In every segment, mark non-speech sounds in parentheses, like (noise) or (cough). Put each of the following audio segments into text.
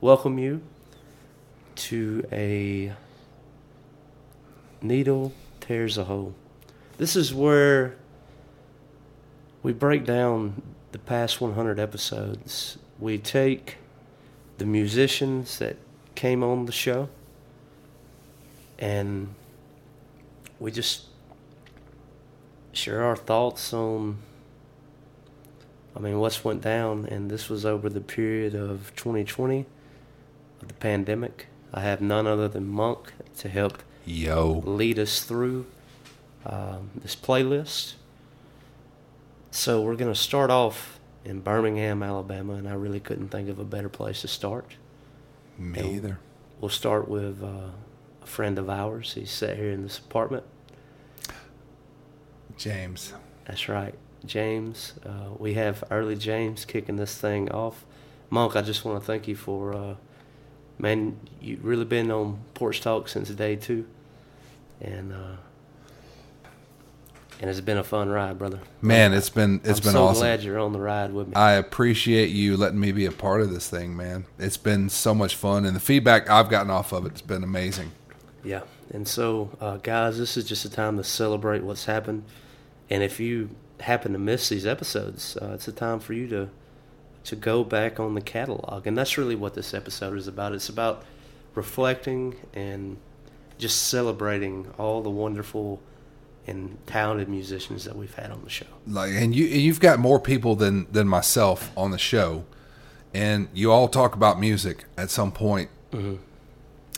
Welcome you to a needle tears a hole. This is where we break down the past 100 episodes. We take the musicians that came on the show and we just share our thoughts on I mean what's went down and this was over the period of 2020 of the pandemic. I have none other than Monk to help Yo. lead us through um, this playlist. So we're going to start off in Birmingham, Alabama, and I really couldn't think of a better place to start. Me And either. We'll start with uh, a friend of ours. He's sat here in this apartment. James. That's right, James. Uh, we have early James kicking this thing off. Monk, I just want to thank you for, uh, man, you've really been on Porch Talk since day two. And, uh, and it's been a fun ride, brother. Man, it's been it's I'm been so awesome. glad you're on the ride with me. I appreciate you letting me be a part of this thing, man. It's been so much fun, and the feedback I've gotten off of it's been amazing. Yeah. And so, uh, guys, this is just a time to celebrate what's happened. And if you happen to miss these episodes, uh, it's a time for you to to go back on the catalog. And that's really what this episode is about. It's about reflecting and just celebrating all the wonderful and talented musicians that we've had on the show. Like, and you and you've got more people than than myself on the show, and you all talk about music at some point. Mm-hmm.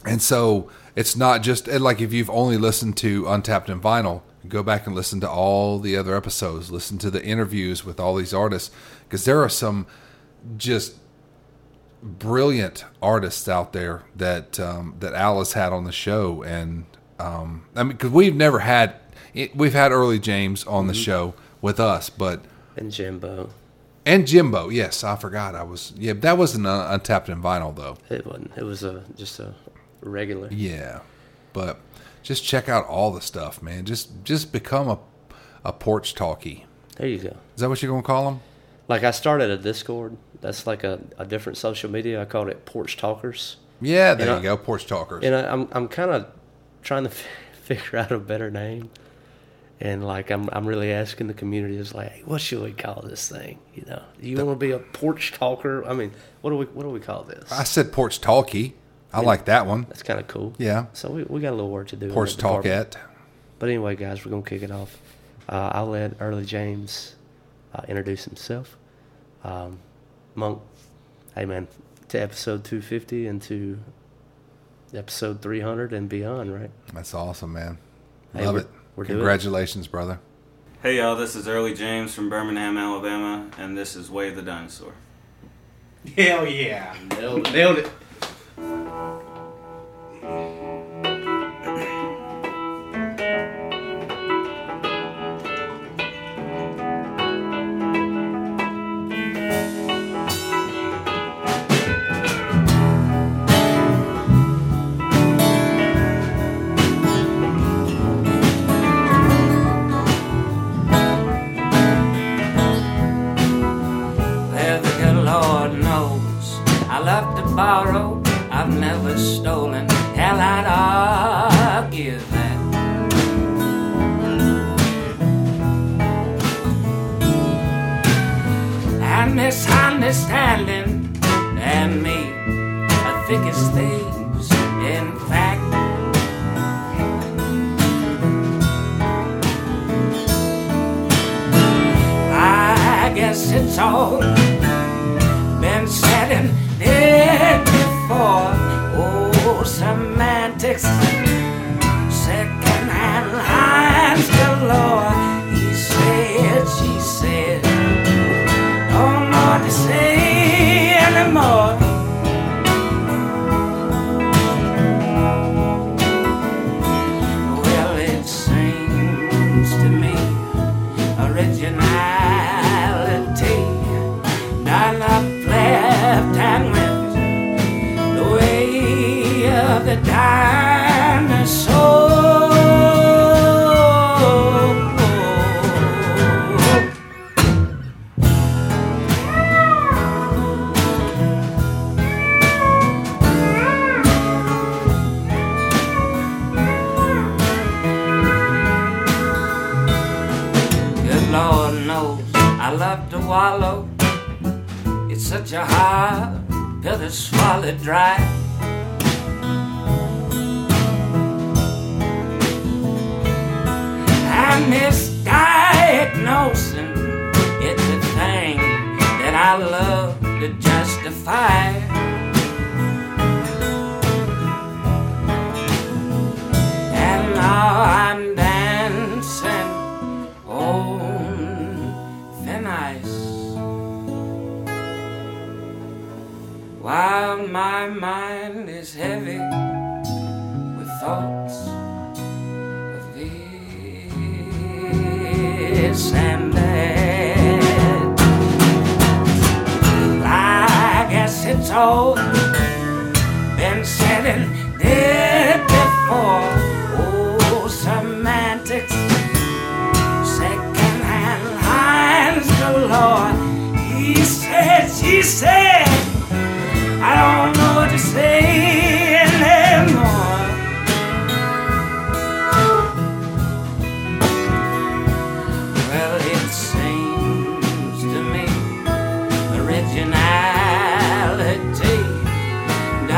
And so it's not just like if you've only listened to Untapped and Vinyl, go back and listen to all the other episodes. Listen to the interviews with all these artists because there are some just brilliant artists out there that um, that Alice had on the show, and um, I mean because we've never had it, we've had early James on the show with us, but And Jimbo. and Jimbo, yes, I forgot I was yeah that wasn't un- untapped in vinyl though. It wasn't. It was a just a regular. Yeah, but just check out all the stuff, man. Just just become a a porch talkie. There you go. Is that what you're gonna call them? Like I started a Discord. That's like a, a different social media. I called it Porch Talkers. Yeah, there And you I- go, porch talkers. And I, I'm I'm kind of trying to f- (laughs) figure out a better name. And like I'm I'm really asking the community is like, hey, what should we call this thing? You know, do you want to be a porch talker? I mean, what do we what do we call this? I said porch talkie. I like that one. That's kind of cool. Yeah, So we, we got a little work to do. porch talkette. But anyway, guys, we're gonna kick it off. Uh, I'll let Early James uh, introduce himself. Um, Monk, hey man, to episode 250 and to episode 300 and beyond, right? That's awesome, man. Hey, Love we're- it. we're doing it. Congratulations, brother. Hey y'all, this is Early James from Birmingham, Alabama, and this is Wave the Dinosaur. Hell yeah. Nailed it. Nailed it.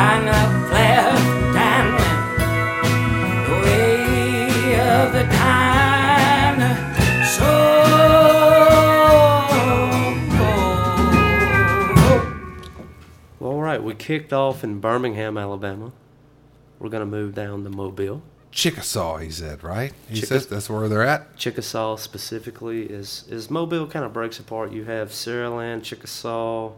Done up left and the way of the time. So. Well, all right, we kicked off in Birmingham, Alabama. We're going to move down to Mobile. Chickasaw, he said, right? He Chicka- says that's where they're at. Chickasaw specifically is is Mobile kind of breaks apart. You have Saraland, Chickasaw,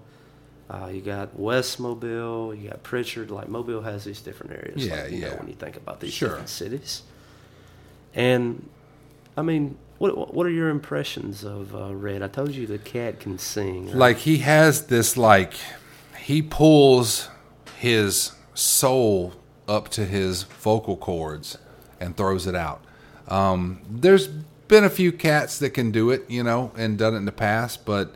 uh, you got West Mobile, you got Prichard. Like Mobile has these different areas. Yeah, like, you know, yeah. when you think about these Sure. different cities, and I mean, what what are your impressions of uh, Red? I told you the cat can sing. right? Like he has this like he pulls his soul up to his vocal cords and throws it out. Um, there's been a few cats that can do it, you know, and done it in the past, but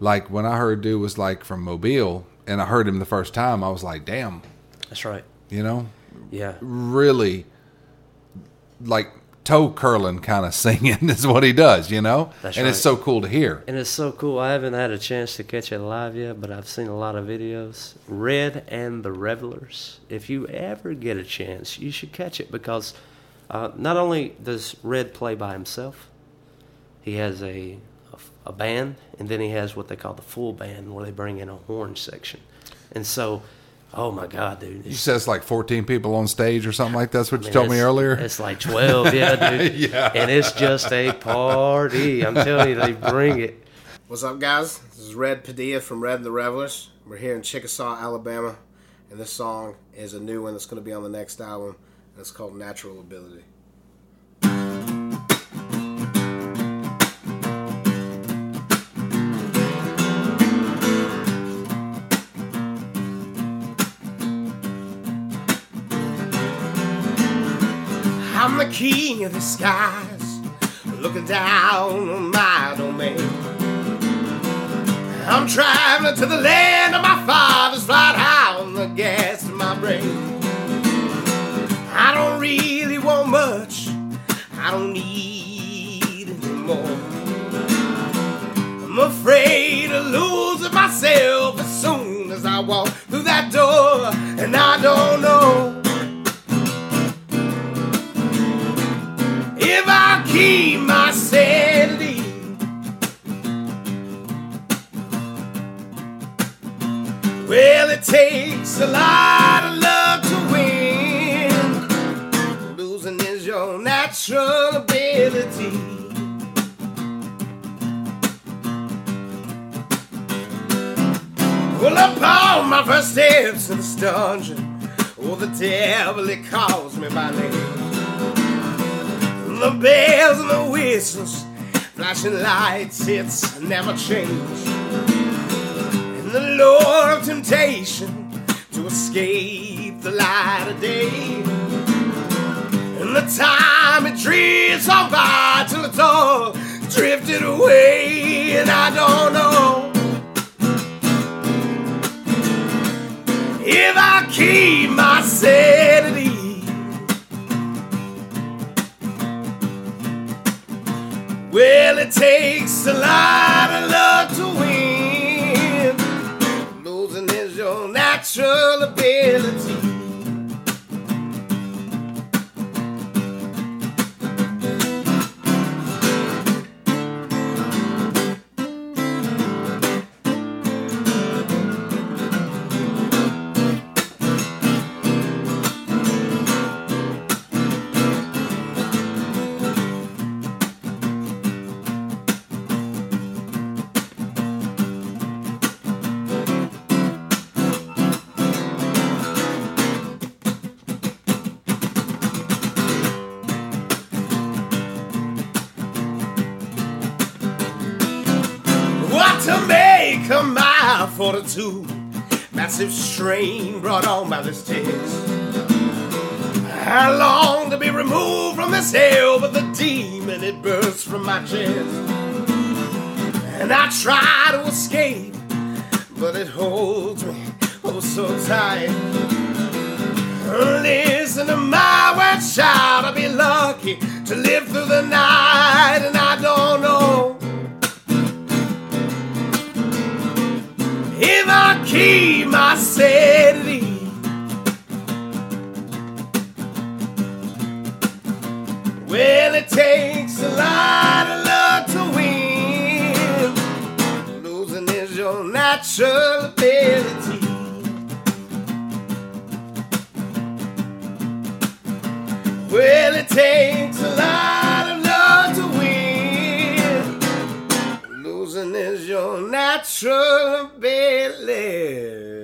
like when I heard dude was like from Mobile and I heard him the first time, I was like, damn, that's right. you know, Yeah, really like toe curling kind of (laughs) singing is what he does, you know? That's and it's so cool to hear. And it's so cool. I haven't had a chance to catch it live yet, but I've seen a lot of videos. Red and the Revelers. If you ever get a chance, you should catch it because uh, not only does Red play by himself, he has a, a a band, and then he has what they call the full band, where they bring in a horn section. And so, oh my God, dude! You it's- says like 14 people on stage or something like that's what you told me earlier. It's like 12, yeah, dude. (laughs) Yeah. And it's just a party. I'm telling you, they bring it. What's up, guys? This is Red Padilla from Red and the Revelers. We're here in Chickasaw, Alabama, and this song is a new one that's going to be on the next album, and it's called Natural Ability. King of the skies, looking down on my domain. I'm traveling to the land of my fathers, flying high on the gas in my brain. I don't really want much, I don't need anymore. I'm afraid of losing myself as soon as I walk through that door, and I don't know. Well, it takes a lot of luck to win. Losing is your natural ability. Well, upon my first steps in this dungeon, oh, the devil, he calls me by name. The bells and the whistles, flashing lights, it's never change. The lure of temptation to escape the light of day. And the time it drifts on by till it's all drifted away, and I don't know if I keep my sanity. Well, it takes a lot of luck to my fortitude? Massive strain brought on by this test. I long to be removed from this hell, but the demon it bursts from my chest. And I try to escape, but it holds me oh so tight. Listen to my word shout, I'll be lucky to live through the night, and I don't know. Keep my sanity. Well, it takes a lot of love to win. Losing is your natural ability. Well, it takes a lot of love to win. Losing is your natural ability.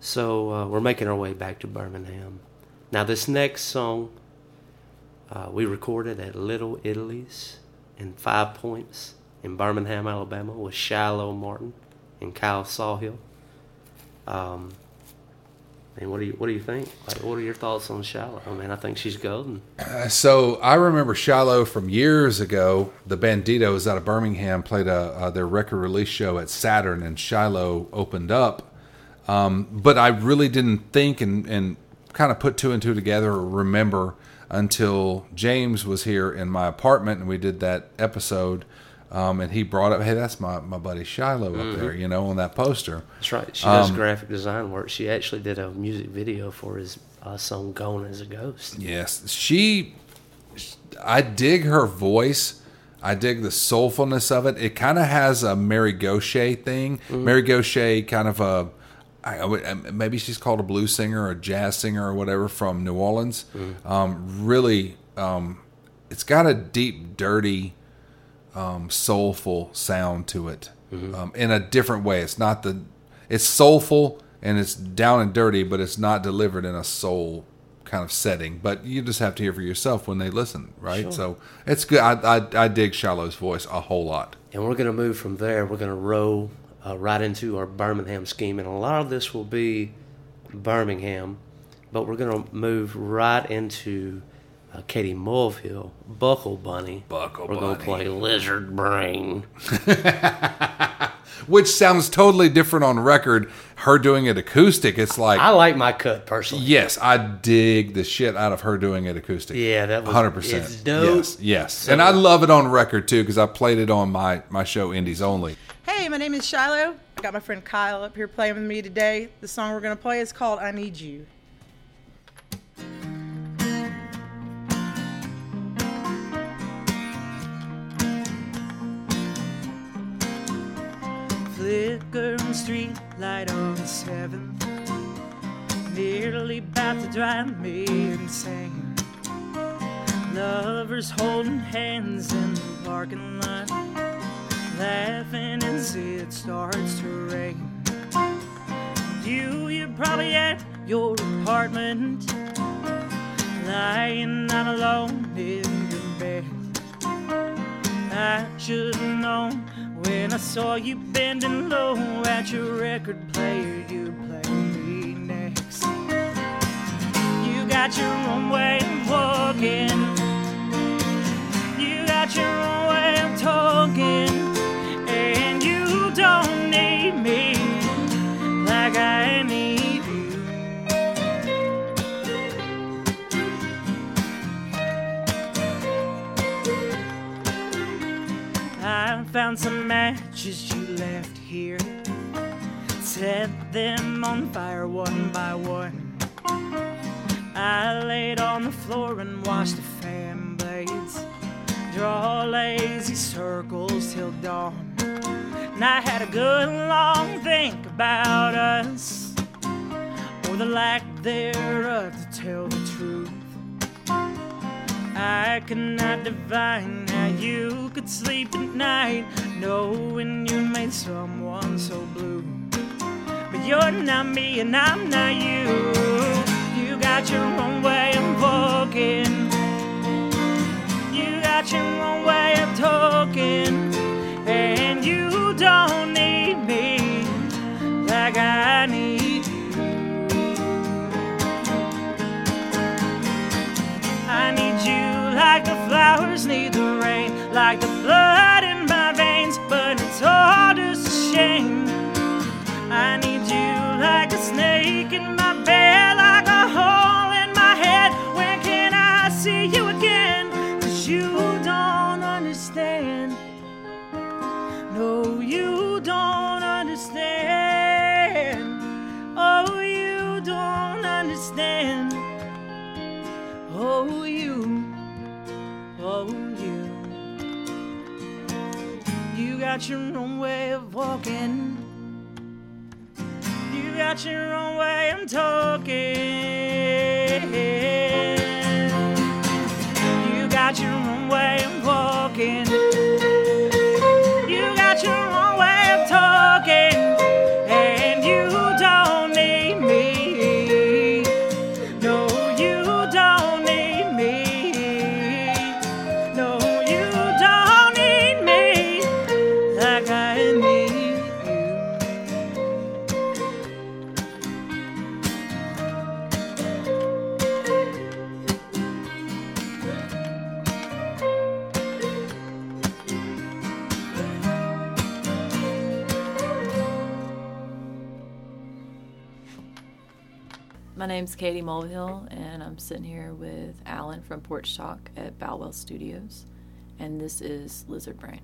So uh, we're making our way back to Birmingham. Now, this next song uh, we recorded at Little Italy's in Five Points in Birmingham, Alabama, with Cheyloe Martin and Kyle Sawehill. Um, and what do you what do you think? Like, what are your thoughts on Cheyloe? I mean, I think she's golden. Uh, (clears throat) So I remember Cheyloe from years ago. The Banditos out of Birmingham played a, uh, their record release show at Saturn, and Cheyloe opened up. Um, but I really didn't think and, and kind of put two and two together or remember until James was here in my apartment and we did that episode. Um, and he brought up, hey, that's my, my buddy Cheyloe up there, you know, on that poster. That's right. She does Um, graphic design work. She actually did a music video for his uh, song "Gone as a Ghost." Yes, she. I dig her voice. I dig the soulfulness of it. It kind of has a Mary Gauthier thing. Mary Gauthier, kind of a. I, I um, maybe she's called a blues singer or a jazz singer or whatever from New Orleans. Um, really, um, it's got a deep, dirty, um, soulful sound to it um, in a different way. It's not the. It's soulful and it's down and dirty, but it's not delivered in a soul kind of setting. But you just have to hear for yourself when they listen, right? So it's good. I, I I dig Cheyloe's voice a whole lot. And we're going to move from there. We're going to roll uh, right into our Birmingham scheme. And a lot of this will be Birmingham, but we're going to move right into uh, Katie Mulvihill, Buckle Bunny. Buckle we're going to play Lizard Brain. (laughs) Which sounds totally different on record. Her doing it acoustic, it's like I like my cut personally. yes, I dig the shit out of her doing it acoustic. Yeah, that was hundred percent. It's dope. Yes, yes, and I love it on record too because I played it on my my show Indies Only. Hey, my name is Cheyloe. I got my friend Kyle up here playing with me today. The song we're going to play is called I Need You. Flickering street light on seventh, nearly about to drive me insane. Lovers holding hands in the parking lot, laughing as it starts to rain. You, you're probably at your apartment, lying out alone in your bed. I should have known when I saw you bending low at your record player. You play me next. You got your own way of walking. You got your own way of talking, found some matches you left here. Set them on fire one by one. I laid on the floor and watched the fan blades draw lazy circles till dawn. And I had a good long think about us, or the lack thereof to tell the truth. I cannot divine how you could sleep at night, knowing you made someone so blue. But you're not me and I'm not you. You got your own way of walking. You got your own way of talking. And you don't need me like I need you. I need you like the flowers need the rain, like the blood in my veins, but it's all just a shame. I need you like a snake in my bed, like a hole in my head. When can I see you again? Cause you don't understand. No, you don't understand. Oh, you don't understand. Oh, you. Oh, you. You got your own way of walking. You got your own way of talking. You got your own way of walking. Name's Katie Mulvihill, and I'm sitting here with Alan from Porch Talk at Bowwell Studios, and this is Lizard Brain.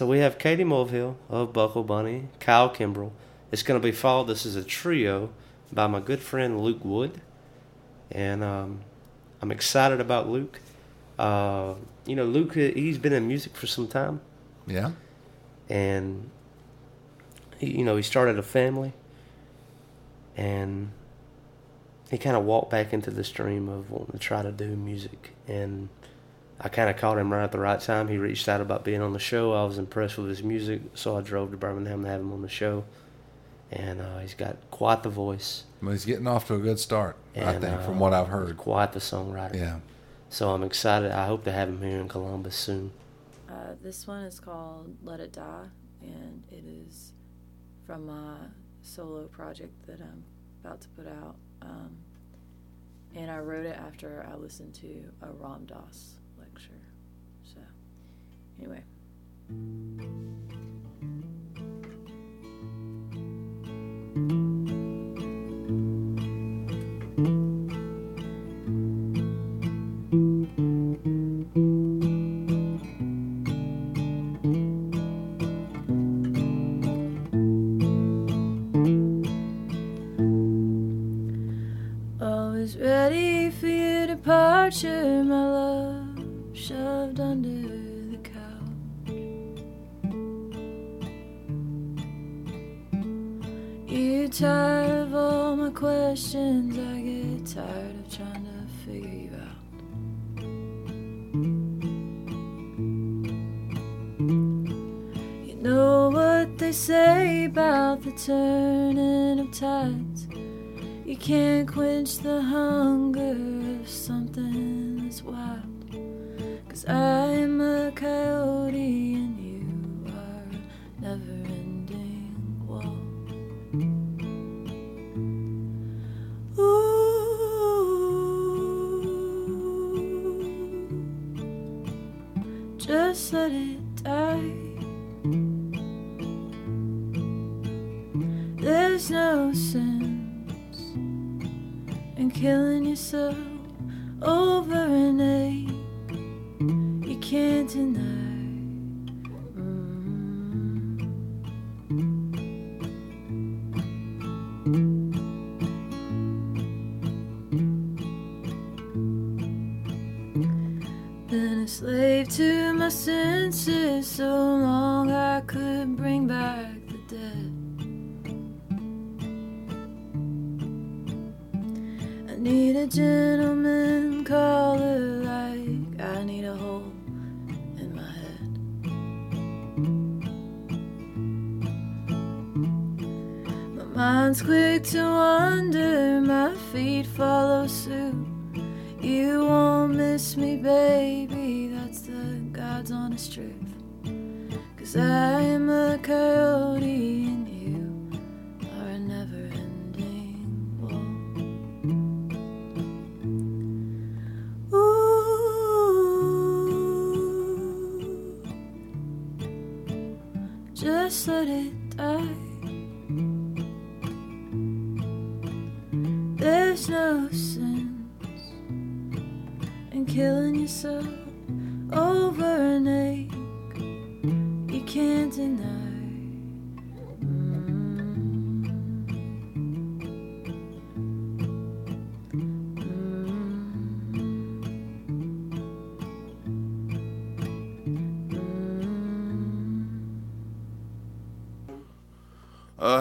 So we have Katie Mulvihill of Buckle Bunny, Kyle Kimbrell. It's going to be followed. This is a trio by my good friend Luke Wood, and um, I'm excited about Luke. Uh, you know, Luke, he's been in music for some time, Yeah. and he, you know, he started a family, and he kind of walked back into the stream of wanting to try to do music, and I kind of caught him right at the right time. He reached out about being on the show. I was impressed with his music, so I drove to Birmingham to have him on the show. And uh, he's got quite the voice. Well, he's getting off to a good start, I think, uh, from what I've heard. Quite the songwriter. Yeah. So I'm excited. I hope to have him here in Columbus soon. Uh, this one is called Let It Die, and it is from my solo project that I'm about to put out. Um, and I wrote it after I listened to a Ram Dass lecture. So, anyway. Always ready for your departure, my love, You're tired of all my questions, I get tired of trying to figure you out. You know what they say about the turning of tides. You can't quench the hunger of something that's wild. Cause I am a coyote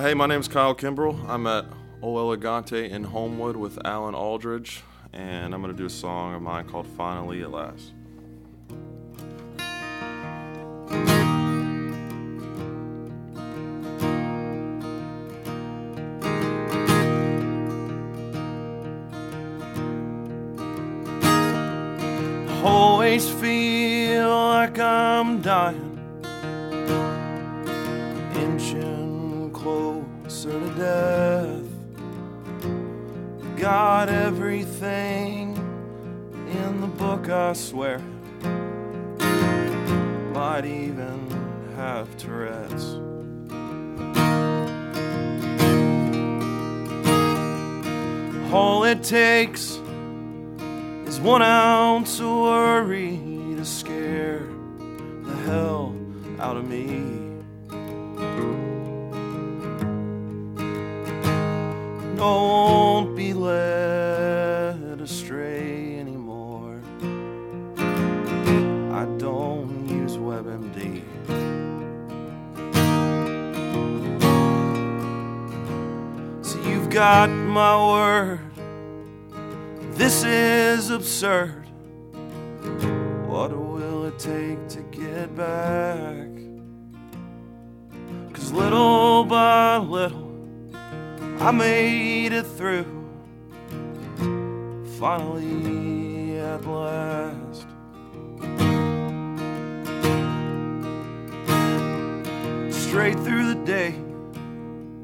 hey, my name's Kyle Kimbrell. I'm at O Elegante in Homewood with Alan Aldridge, and I'm going to do a song of mine called Finally at Last. Little by little, I made it through. Finally, at last. Straight through the day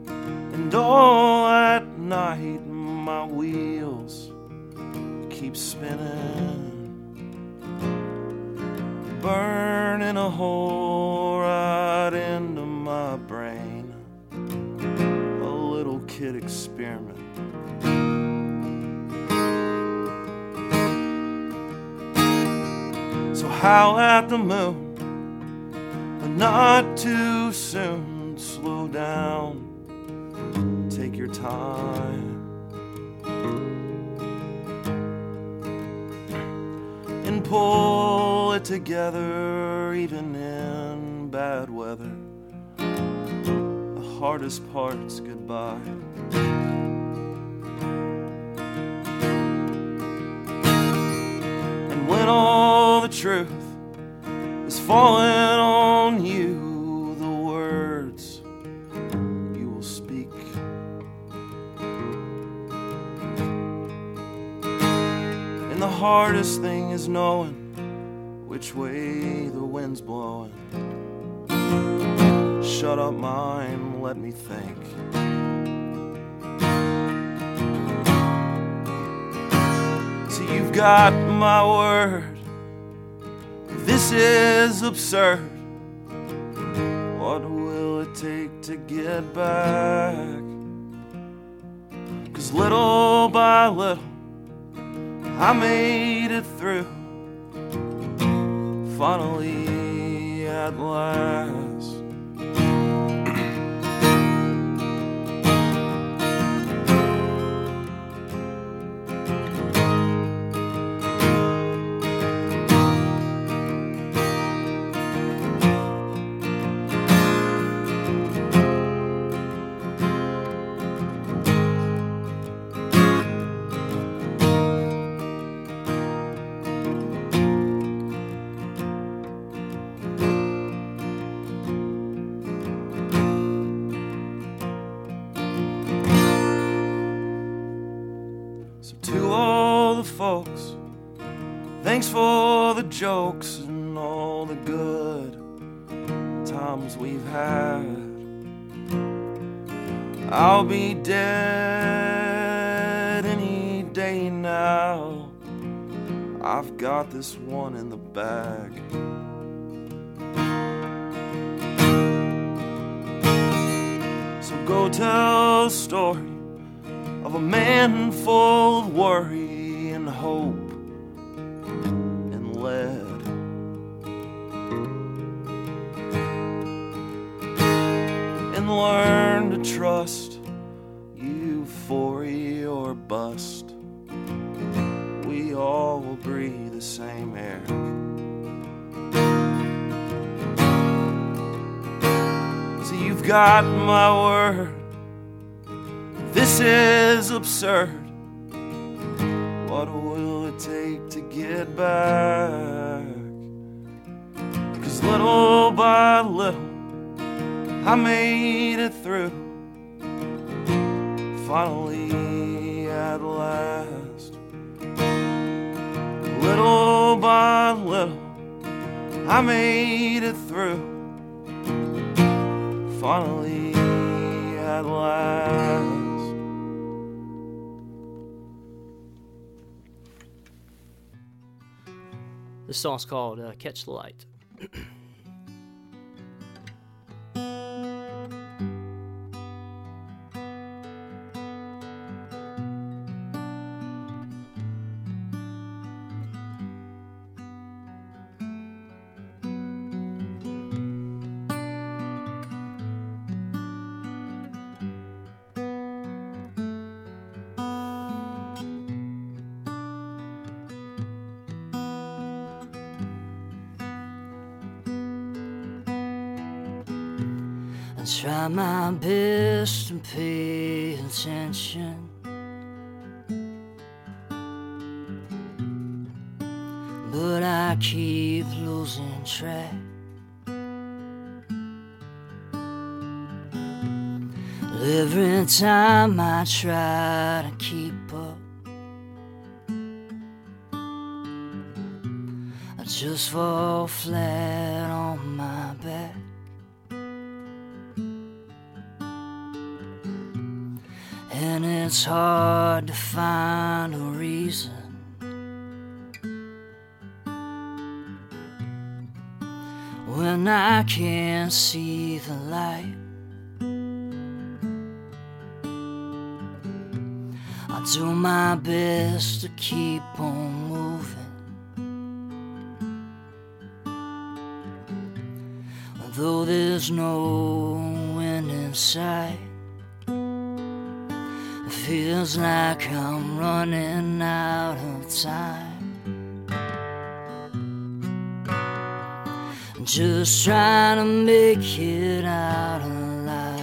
and all at night, my wheels keep spinning, burning a hole experiment. So howl at the moon, but not too soon. Slow down, take your time. and pull it together even in bad weather. The hardest part's goodbye. And when all the truth is falling on you, the words you will speak. And the hardest thing is knowing which way the wind's blowing. Shut up, mind, let me think. You've got my word. This is absurd. What will it take to get back? Cause little by little, I made it through. Finally, at last. Got this one in the bag. So go tell a story of a man full of worry and hope and lead. And learn to trust euphoria or bust. We will breathe the same air. So you've got my word. This is absurd. What will it take to get back? Cause little by little, I made it through. Finally, at last. Little by little, I made it through. Finally, at last. This song's called uh, Catch the Light. (clears throat) track. Every time I try to keep up, I just fall flat on my back. And it's hard to find a reason when I can't see the light. I do my best to keep on moving. Though there's no wind in sight. Feels like I'm running out of time. Just trying to make it out alive.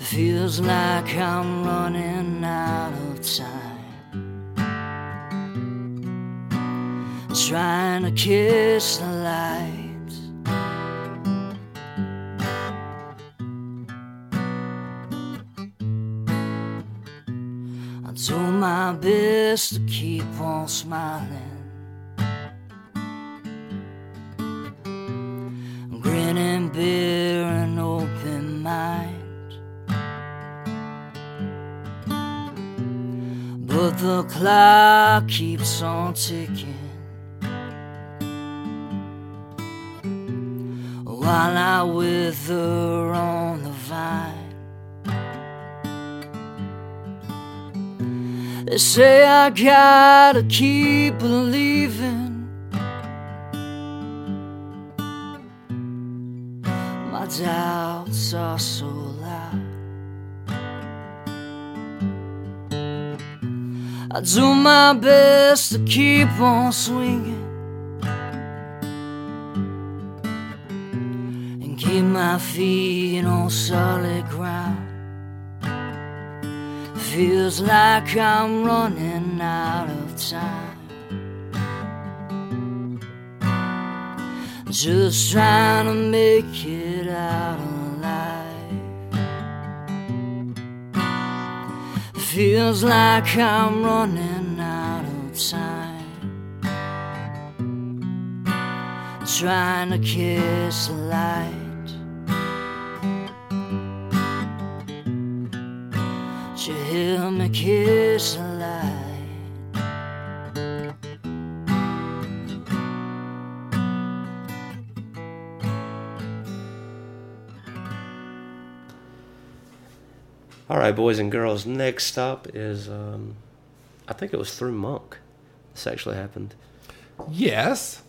Feels like I'm running out of time. Trying to kiss the light. I do my best to keep on smiling. But the clock keeps on ticking. While I wither on the vine. They say I gotta keep believing. My doubts are so loud. I do my best to keep on swinging and keep my feet on solid ground. Feels like I'm running out of time. Just trying to make it out Feels like I'm running out of time. Trying to kiss the light. You hear me kiss the light. All right, boys and girls. Next stop is, um, I think it was through Monk. This actually happened. Yes.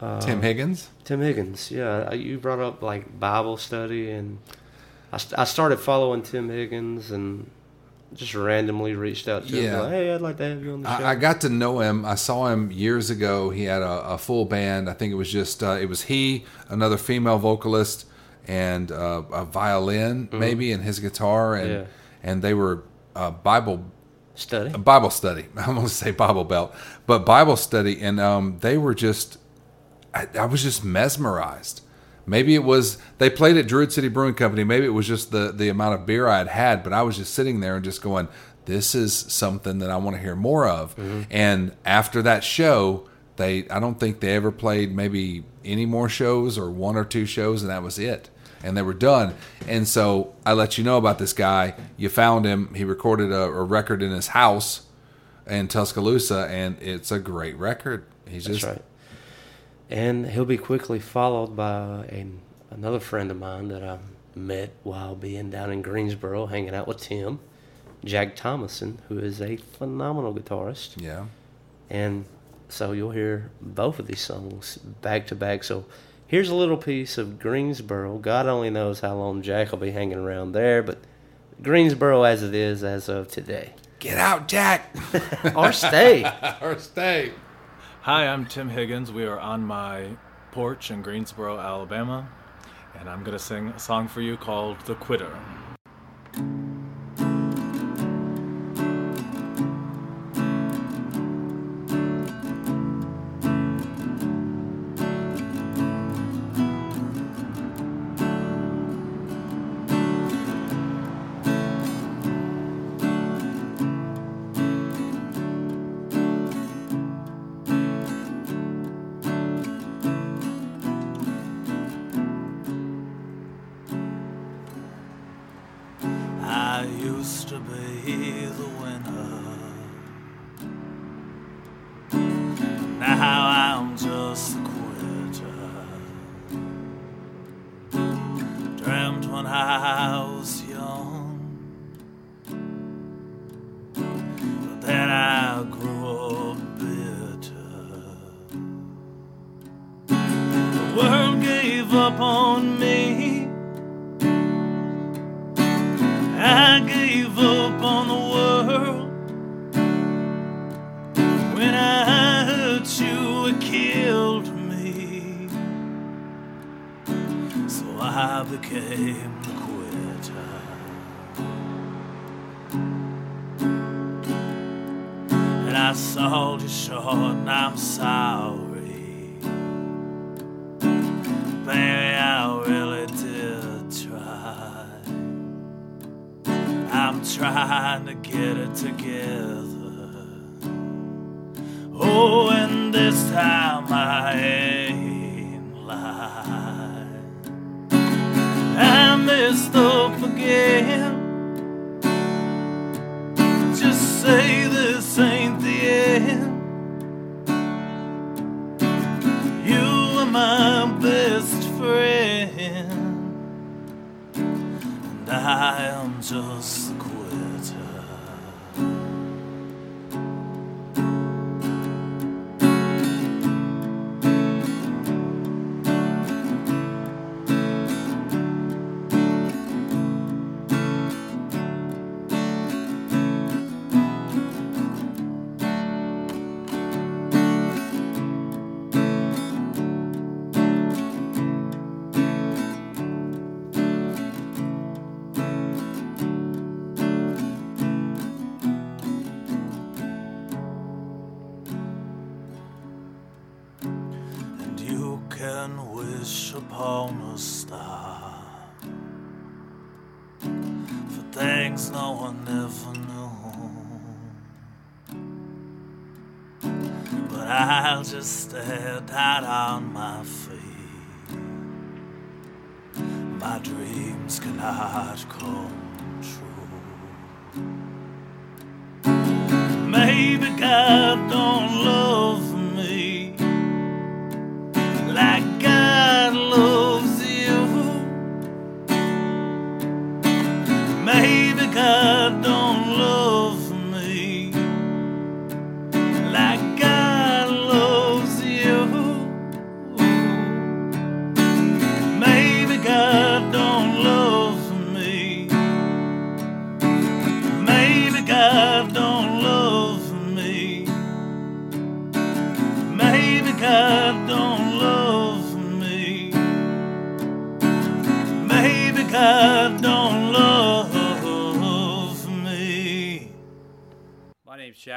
Uh, Tim Higgins. Tim Higgins. Yeah, you brought up like Bible study, and I, st- I started following Tim Higgins and just randomly reached out to him. Yeah. Like, hey, I'd like to have you on the show. I, I got to know him. I saw him years ago. He had a, a full band. I think it was just uh, it was he, another female vocalist, and uh, a violin Mhm. maybe, and his guitar, and Yeah. And they were uh, Bible study. a Bible study. (laughs) I'm going to say Bible belt, but Bible study, and um, they were just. I, I was just mesmerized. Maybe it was they played at Druid City Brewing Company. Maybe it was just the the amount of beer I had had, but I was just sitting there and just going, "This is something that I want to hear more of." Mhm. And after that show, they I don't think they ever played maybe any more shows or one or two shows, and that was it. And they were done. And so I let you know about this guy. You found him. He recorded a, a record in his house in Tuscaloosa, and it's a great record. He's That's just right. And he'll be quickly followed by a, another friend of mine that I met while being down in Greensboro hanging out with Tim, Jack Thomason, who is a phenomenal guitarist. Yeah. And so you'll hear both of these songs back to back. So here's a little piece of Greensboro. God only knows how long Jack will be hanging around there, but Greensboro as it is as of today. Get out, Jack. or stay. or stay. Hi, I'm Tim Higgins. We are on my porch in Greensboro, Alabama, and I'm going to sing a song for you called The Quitter.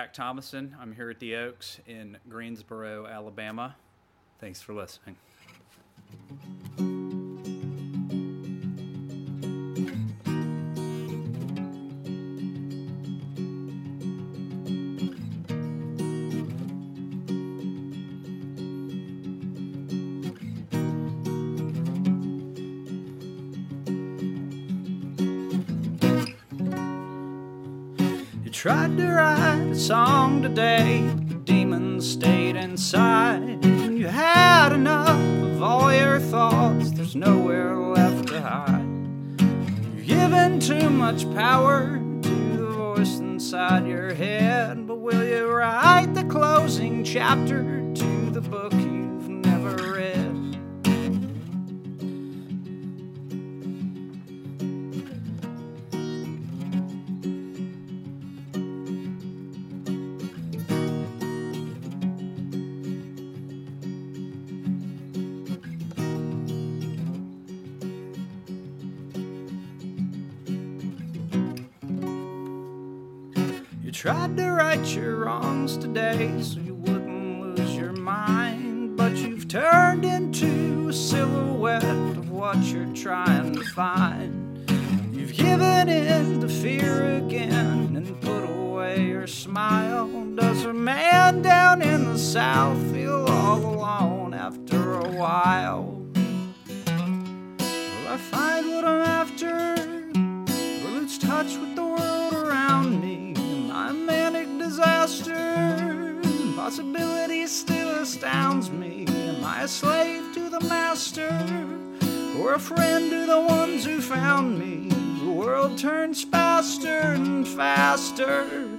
Jack Thomason. I'm here at the Oaks in Greensboro, Alabama. Thanks for listening. Tried to write a song today, but the demons stayed inside. And you had enough of all your thoughts, there's nowhere left to hide. You've given too much power to the voice inside your head, but will you write the closing chapter to the book tried to right your wrongs today so you wouldn't lose your mind, but you've turned into a silhouette of what you're trying to find. You've given in to fear again and put away your smile. Does a man down in the south disaster? Possibility still astounds me. Am I a slave to the master? Or a friend to the ones who found me? The world turns faster and faster.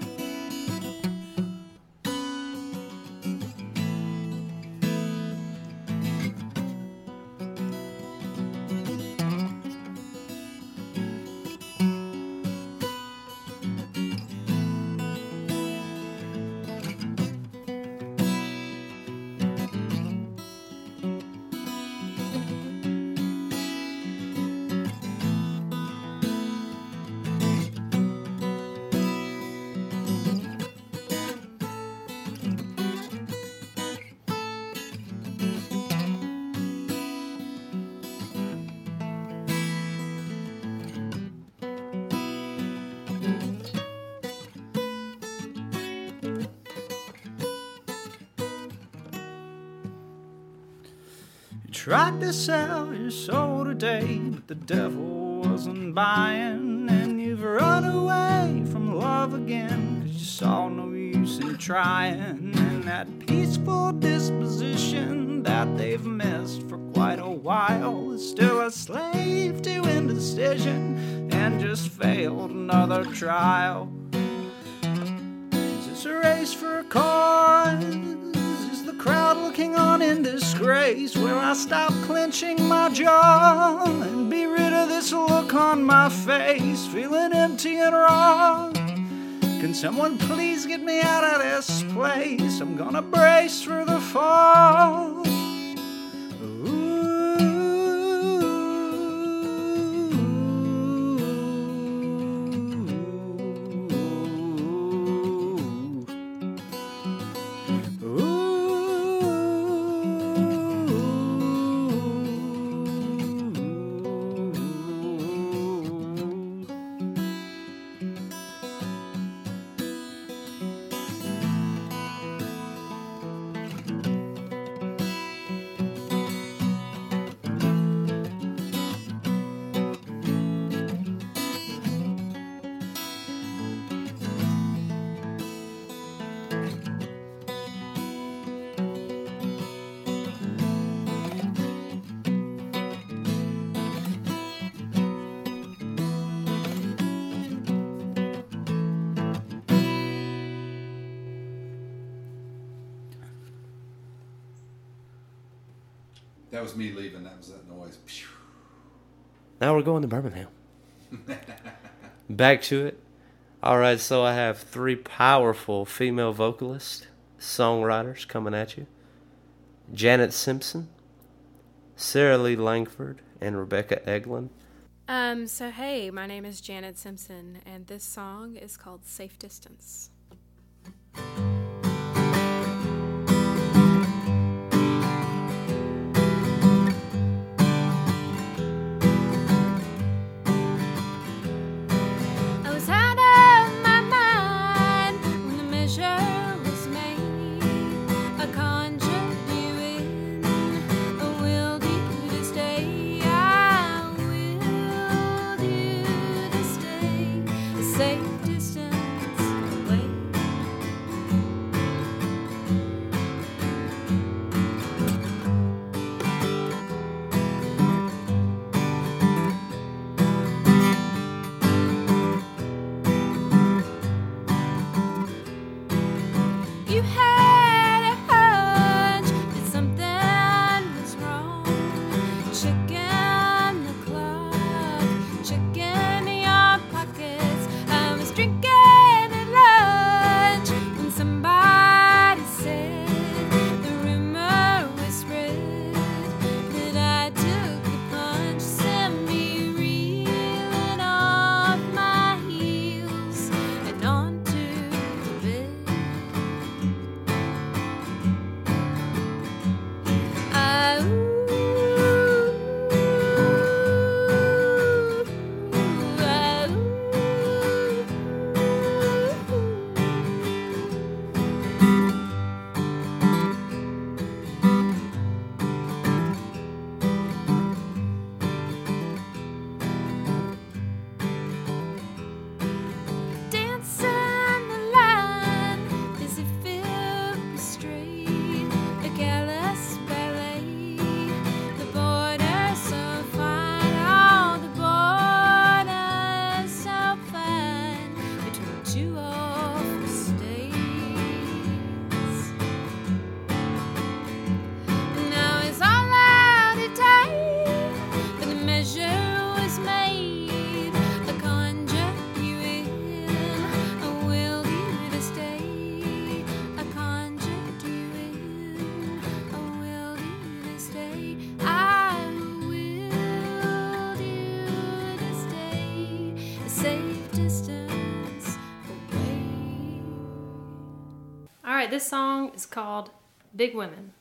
Tried to sell your soul today, but the devil wasn't buying. And you've run away from love again, cause you saw no use in trying. And that peaceful disposition that they've missed for quite a while is still a slave to indecision and just failed another trial. Is this a race for a cause? Crowd looking on in disgrace? Will I stop clenching my jaw and be rid of this look on my face? Feeling empty and raw. Can someone please get me out of this place? I'm gonna brace for the fall. That was me leaving. That was that noise. Now we're going to Birmingham. (laughs) Back to it. All right, so I have three powerful female vocalists, songwriters coming at you Janet Simpson, Sarah Lee Langford, and Rebecca Egeland. Um, so hey, my name is Janet Simpson, and this song is called Safe Distance. All right, this song is called Big Women.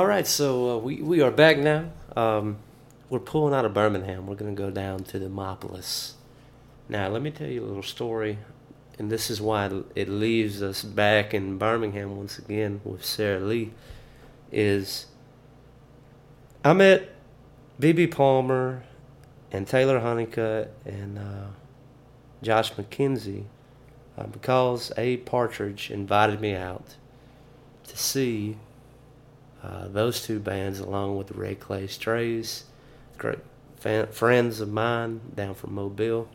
All right, so uh, we we are back now. Um, we're pulling out of Birmingham. We're going to go down to Demopolis. Now, let me tell you a little story, and this is why it leaves us back in Birmingham once again with Sarah Lee. Is I met B.B. Palmer and Taylor Hunnicutt and uh, Josh McKenzie uh, because Abe Partridge invited me out to see uh, those two bands along with the Red Clay Strays, great fan, friends of mine down from Mobile.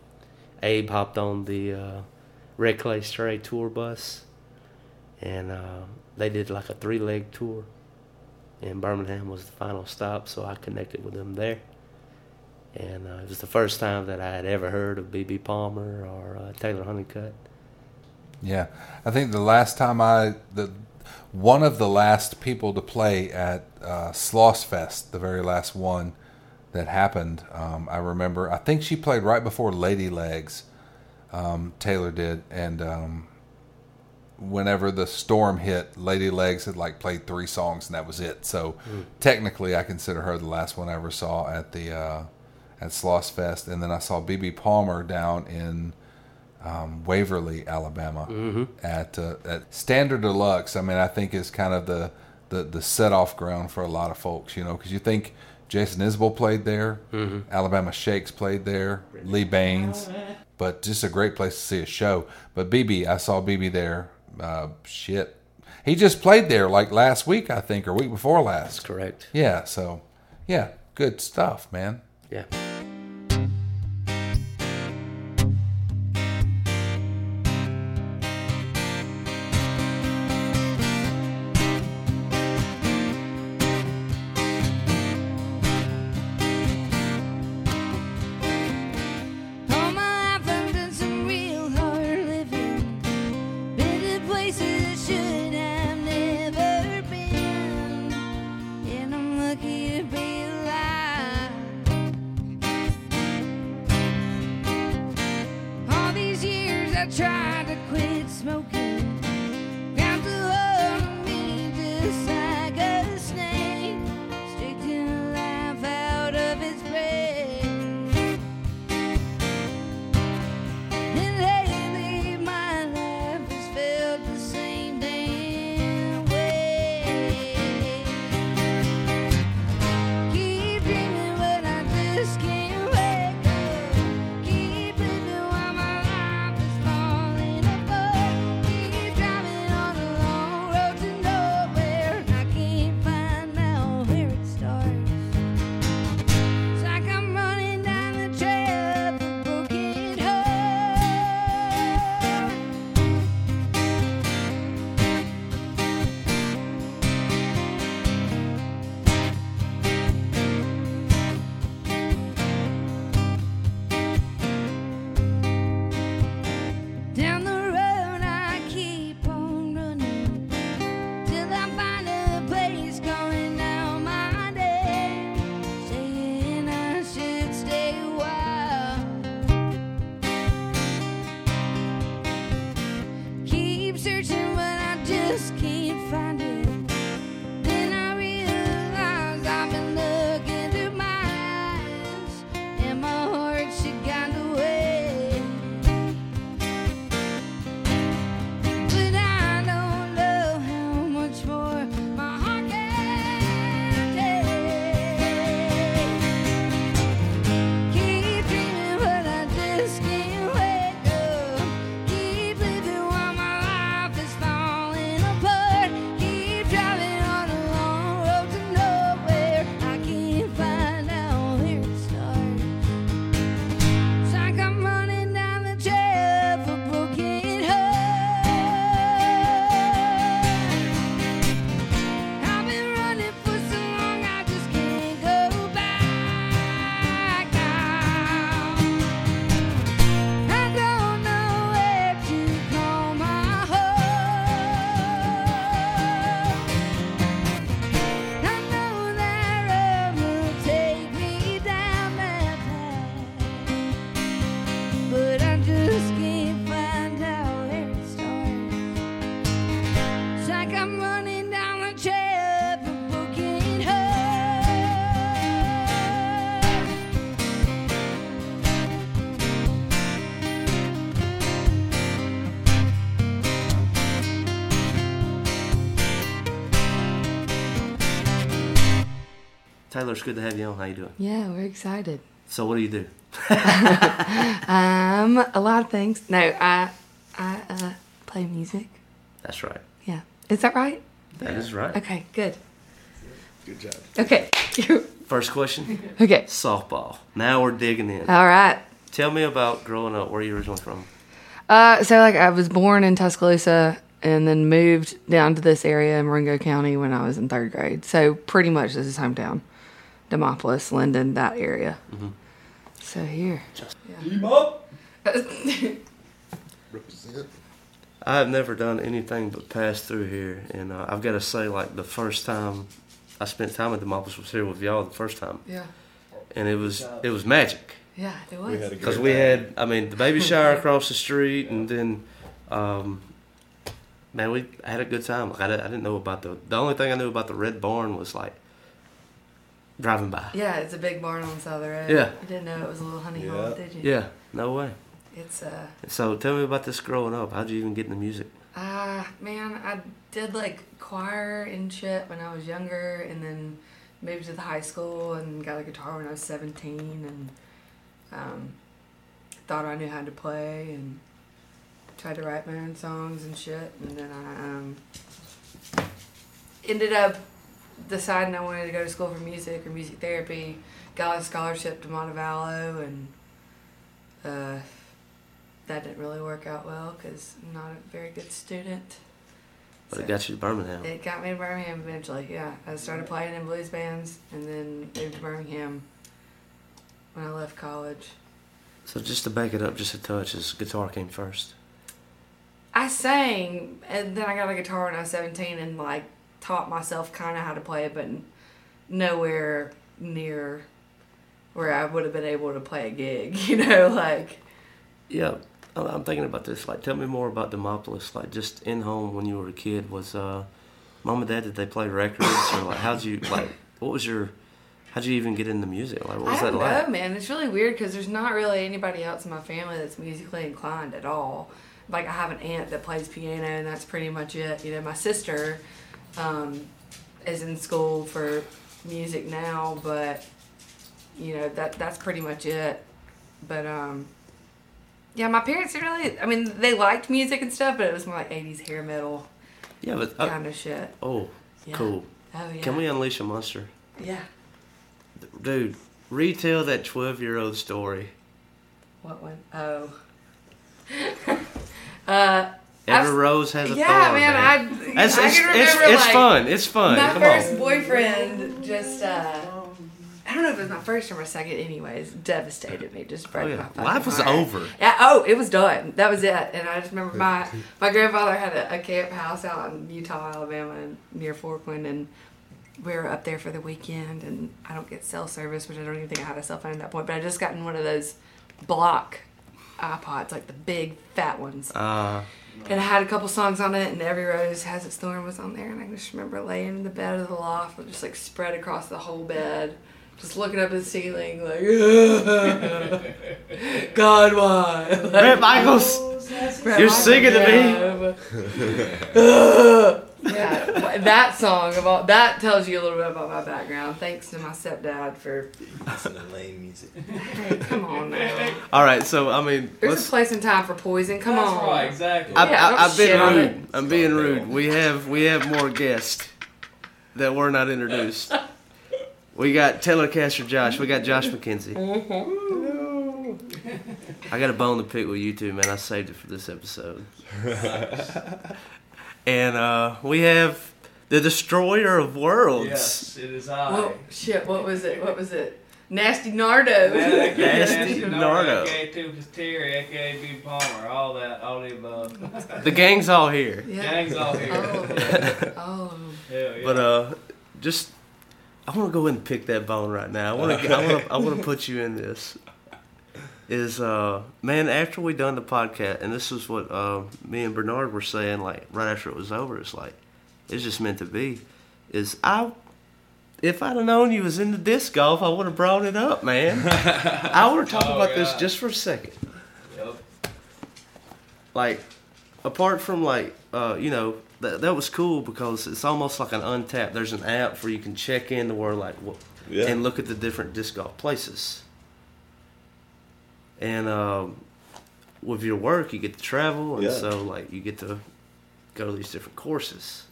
Abe hopped on the uh, Red Clay Stray tour bus, and uh, they did like a three-leg tour. And Birmingham was the final stop, so I connected with them there. And uh, it was the first time that I had ever heard of B.B. Palmer or uh, Taylor Hunnicutt. Yeah, I think the last time I the one of the last people to play at uh, Sloss Fest, the very last one that happened. Um, I remember. I think she played right before Lady Legs. Um, Taylor did, and um, whenever the storm hit, Lady Legs had like played three songs and that was it. So Mm. technically, I consider her the last one I ever saw at the uh, at Sloss Fest, and then I saw BB Palmer down in um, Waverly, Alabama, Mhm. at uh, at Standard Deluxe. I mean, I think is kind of the the, the set off ground for a lot of folks, you know, because you think Jason Isbell played there, Mhm. Alabama Shakes played there, Lee Bains, but just a great place to see a show. But BB, I saw BB there. Uh, shit, he just played there like last week, I think, or week before last. That's correct. Yeah, so yeah, good stuff, man. Yeah. It's good to have you on. How you doing? Yeah, we're excited. So, what do you do? (laughs) um, a lot of things. No, I I uh, play music. That's right. Yeah, is that right? That is right. Okay, good. Good job. Okay. (laughs) First question. Okay. Softball. Now we're digging in. All right. Tell me about growing up. Where are you originally from? Uh, so like I was born in Tuscaloosa and then moved down to this area in Marengo County when I was in third grade. So pretty much this is hometown, Demopolis, Linden, that area. Mhm. So here. Keep up. (laughs) I have never done anything but pass through here, and uh, I've got to say, like the first time I spent time at Demopolis was here with y'all the first time. Yeah. And it was it was magic. Yeah, it was. We had Because we had, I mean, the baby (laughs) shower across the street, and then, um, man, we had a good time. Like, I, di- I didn't know about the. The only thing I knew about the Red Barn was like driving by. Yeah, it's a big barn on the side of the road. Yeah. You didn't know it was a little honey hole, did you? Yeah, no way. It's uh So tell me about this growing up. How'd you even get into music? Ah, man, I did like choir and shit when I was younger, and then moved to the high school and got a guitar when I was seventeen, and um, thought I knew how to play, and tried to write my own songs and shit, and then I um, ended up deciding I wanted to go to school for music or music therapy. Got a scholarship to Montevallo, and uh, that didn't really work out well because I'm not a very good student. But it got you to Birmingham. It got me to Birmingham eventually, yeah. I started playing in blues bands and then moved to Birmingham when I left college. So just to back it up just a touch, is guitar came first. I sang, and then I got a guitar when I was 17 and like taught myself kind of how to play it, but nowhere near where I would have been able to play a gig, (laughs) you know, like. Yeah, I'm thinking about this. Like, tell me more about Demopolis. Like, just in home when you were a kid, was uh, mom and dad did they play records or like how'd you like? What was your? How'd you even get into music? Like, what was I that don't like? know, man. It's really weird because there's not really anybody else in my family that's musically inclined at all. Like I have an aunt that plays piano, and that's pretty much it. You know, my sister um, is in school for music now, but you know that that's pretty much it. But um, yeah, my parents really. I mean, they liked music and stuff, but it was more like '80s hair metal Yeah, but uh, kind of shit. Oh, Yeah. cool. Oh, yeah. Can we unleash a monster, Yeah. dude? Retell that twelve-year-old story. What one? Oh. (laughs) uh. Every I've- rose has a yeah, thorn. man, man. I, That's- I it's, can it's, remember, it's like, fun. It's fun. My Come first on. boyfriend just, uh, I don't know if it was my first or my second, anyways, devastated me, just broke Oh, yeah. my fucking Life was heart. over. Yeah, oh, it was done. That was it. And I just remember my, my grandfather had a, a camp house out in Eutaw, Alabama, near Forkland, and we were up there for the weekend, and I don't get cell service, which I don't even think I had a cell phone at that point, but I just gotten one of those block iPods, like the big fat ones. Uh, And I had a couple songs on it, and Every Rose Has Its Thorn was on there. And I just remember laying in the bed of the loft, just like spread across the whole bed, just looking up at the ceiling, like, (laughs) God, why? Like, Bret Michaels, Bret you're Michaels, singing to yeah. (laughs) (laughs) yeah, that song of all that tells you a little bit about my background. Thanks to my stepdad for. Listen to lame music. Hey, come on now. All right, so I mean, There's let's- a place and time for poison. Come That's on. right, exactly. I, Yeah, I, don't I've been rude. it. I'm being rude. We have we have more guests that were not introduced. We got Telecaster Josh. We got Josh McKenzie. Mm-hmm. I got a bone to pick with you two, man. I saved it for this episode. (laughs) and uh, we have the Destroyer of Worlds. Yes, it is I. Whoa, shit, what was it? What was it? Nasty Nardo. (laughs) Nasty Nasty Nardo. aka Tubas Terry, aka B Palmer, all that, all the above. (laughs) The gang's all here. Yeah. Gang's all here. All of. All of them. Hell yeah. But uh, just I want to go ahead and pick that bone right now. I want to I want to I want to put you in this. Is uh man after we done the podcast and this is what uh me and Bernard were saying like right after it was over it's like it's just meant to be is I if I'd have known you was into disc golf I would have brought it up man (laughs) I want to talk Oh, about this just for a second Yep. like apart from like uh you know that that was cool because it's almost like an untapped there's an app where you can check in to where like what Yeah. and look at the different disc golf places and um with your work you get to travel and Yeah. so like you get to go to these different courses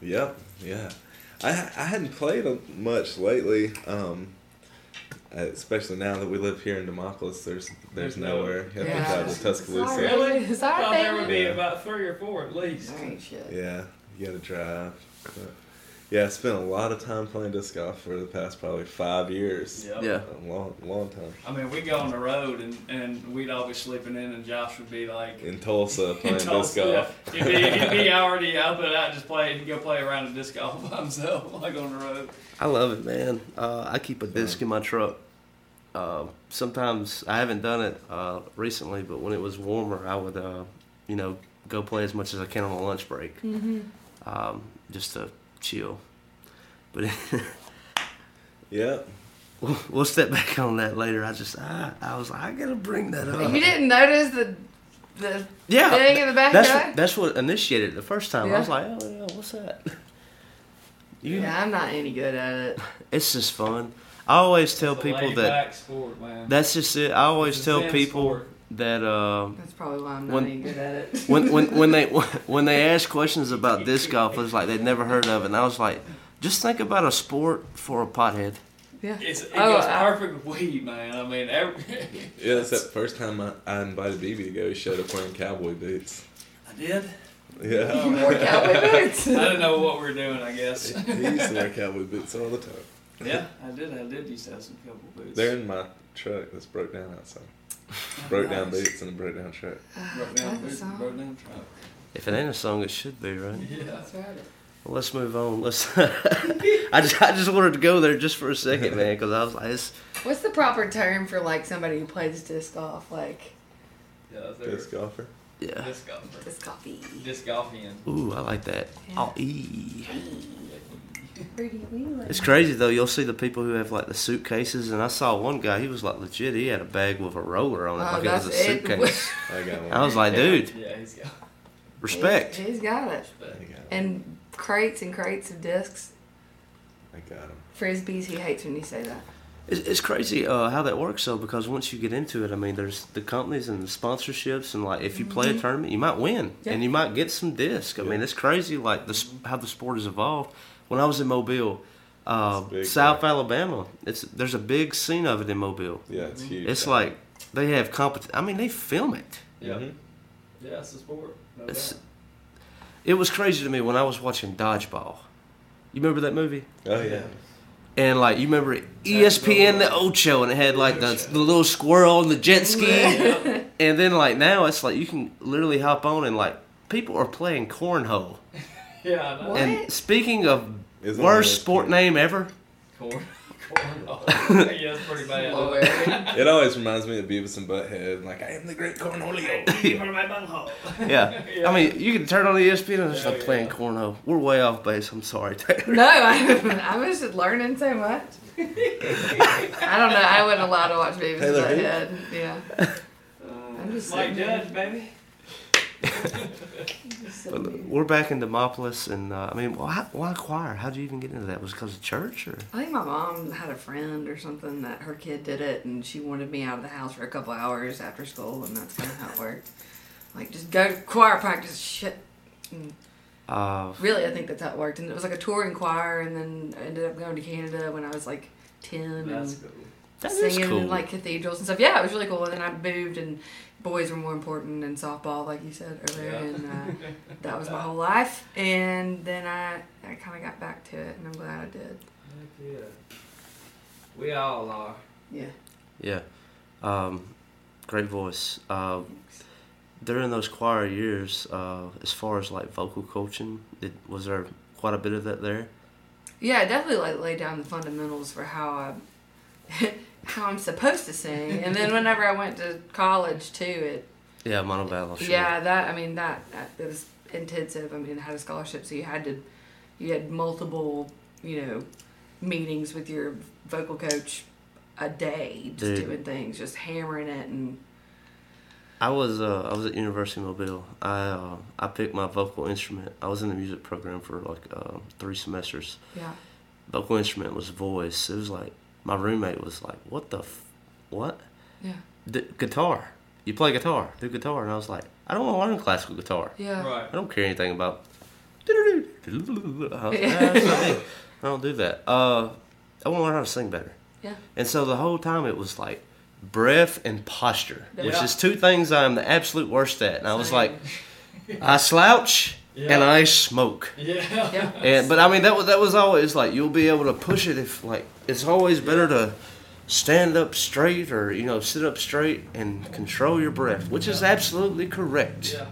Yep, yeah. I I hadn't played much lately, um, uh, especially now that we live here in Demopolis. There's there's There's nowhere. You have Yeah. to travel to Tuscaloosa. Really? Is I that thought there would be Yeah. about three or four at least. Ain't shit. Yeah, you got to drive. But, yeah, I spent a lot of time playing disc golf for the past probably five years. Yep. Yeah. a long long time. I mean, we go on the road and, and we'd all be sleeping in, and Josh would be like In Tulsa (laughs) playing in disc golf. yeah. He'd be, he'd be (laughs) already up and out, just play, go play around a disc golf by himself, (laughs) like on the road. I love it man uh, I keep a disc in my truck uh, sometimes I haven't done it uh, recently but when it was warmer I would uh, you know go play as much as I can on a lunch break Mm-hmm. um, just to chill. But (laughs) Yeah. we'll, we'll step back on that later. I just I, I was like I gotta bring that up. You didn't notice the the yeah, thing in the back that's what, that's what initiated it the first time. I was like, oh yeah, what's that? (laughs) You, Yeah, I'm not any good at it. (laughs) It's just fun. I always tell It's people that sport, man. that's just it. I always It's tell people sport. That uh, That's probably why I'm not When- any good at it. when when (laughs) when they when they ask questions about disc golf, it's like they'd never heard of it. And I was like, just think about a sport for a pothead. Yeah. It's, it Oh, goes I- perfect with weed, man. I mean, every, (laughs) Yeah, that's that first time I, I invited BB to go. He showed up wearing cowboy boots. I did. Yeah. (laughs) You wore cowboy boots. I didn't know what we were doing. I guess. he used to wear cowboy boots all the time. yeah, I did. I did used to have some couple boots. They're in my truck that's broke down outside. Broke down boots and a broke down shirt. Broke down boots and broke down truck. If it ain't a song, it should be, right? Yeah. That's right. Well, let's move on. Let's. (laughs) I just I just wanted to go there just for a second, man, because I was like, it's, What's the proper term for like somebody who plays disc golf? Like Yeah, they're Disc golfer. yeah. disc golfer. disc golfy. Disc golfian. Ooh, I like that. Oh, e. Pretty wee It's crazy though. You'll see the people who have like the suitcases, and I saw one guy. He was like legit. He had a bag with a roller on it, Oh, like it was a it. suitcase. (laughs) I got one. I was like, dude, Yeah, he's got. respect. He's, he's got it. I got. And crates and crates of discs. I got him. Frisbees, he hates when you say that. It's, it's crazy uh, how that works though, because once you get into it, I mean, there's the companies and the sponsorships, and like if you play a Mhm. tournament, you might win, Yeah. and you might get some disc. I mean, it's crazy like this how the sport has evolved. When I was in Mobile, uh, big, South Alabama, it's there's a big scene of it in Mobile. Yeah, it's huge. It's like they have compet. I mean, they film it. Yeah. Mhm. Yeah, it's a sport. No It's, it was crazy to me when I was watching Dodgeball. You remember that movie? Oh yeah. And like you remember ESPN the Ocho, and it had like the, the little squirrel and the jet ski. and then like now it's like you can literally hop on and like people are playing cornhole. (laughs) Yeah, I know. And speaking of Isn't worst it sport name ever, Corn. Corn. (laughs) Yeah, it's pretty bad. (laughs) It always reminds me of Beavis and Butthead. Like I am the great cornholio. (laughs) my bunghole. yeah. I mean you can turn on E ESPN and it's like playing cornhole. We're way off base. I'm sorry, Taylor. No, I, I was just learning so much. I don't know. I wasn't allowed to watch Beavis Taylor and who? Butthead. Yeah. I'm just like. Judge, baby. (laughs) Just. We're back in Demopolis, and uh, I mean, why, why choir? How did you even get into that? Was it because of church or? I think my mom had a friend or something that her kid did it, and she wanted me out of the house for a couple hours after school, and that's kind of how it worked. Like, just go to choir practice, shit. And Uh, really, I think that's how it worked. And it was like a touring choir, and then I ended up going to Canada when I was like 10 That's and cool. That is singing cool. in like cathedrals and stuff. Yeah, it was really cool. And then I moved, and boys were more important than softball, like you said earlier. Yeah. And uh, (laughs) that was my whole life. And then I, I kind of got back to it, and I'm glad I did. Heck yeah. We all are. Yeah. Yeah. Um, great voice. Uh, during those choir years, uh, as far as like vocal coaching, did, was there quite a bit of that there? Yeah, I definitely like laid down the fundamentals for how I, (laughs) how I'm supposed to sing. And then whenever I went to college too, it Yeah, Montevallo. Sure. yeah that I mean that, that it was intensive. I mean, I had a scholarship, so you had to, you had multiple you know, meetings with your vocal coach a day, just Dude. doing things, just hammering it and I was uh, I was at University of Mobile. I uh, I picked my vocal instrument. I was in the music program for like uh, three semesters. yeah. Vocal instrument was voice. It was like my roommate was like, "What the, f- what? Yeah. D- guitar? You play guitar? Do guitar?" And I was like, "I don't want to learn classical guitar. Yeah. Right. I don't care anything about." (laughs) I was like, "Ah, that's not. I don't do that. Uh, I want to learn how to sing better. Yeah. And so the whole time it was like breath and posture, which is two things I'm the absolute worst at. And I was like, I slouch and I smoke. Yeah. Yeah. And but I mean that was that was always like you'll be able to push it if like it's always better to stand up straight or you know sit up straight and control your breath, which is absolutely correct. Yeah.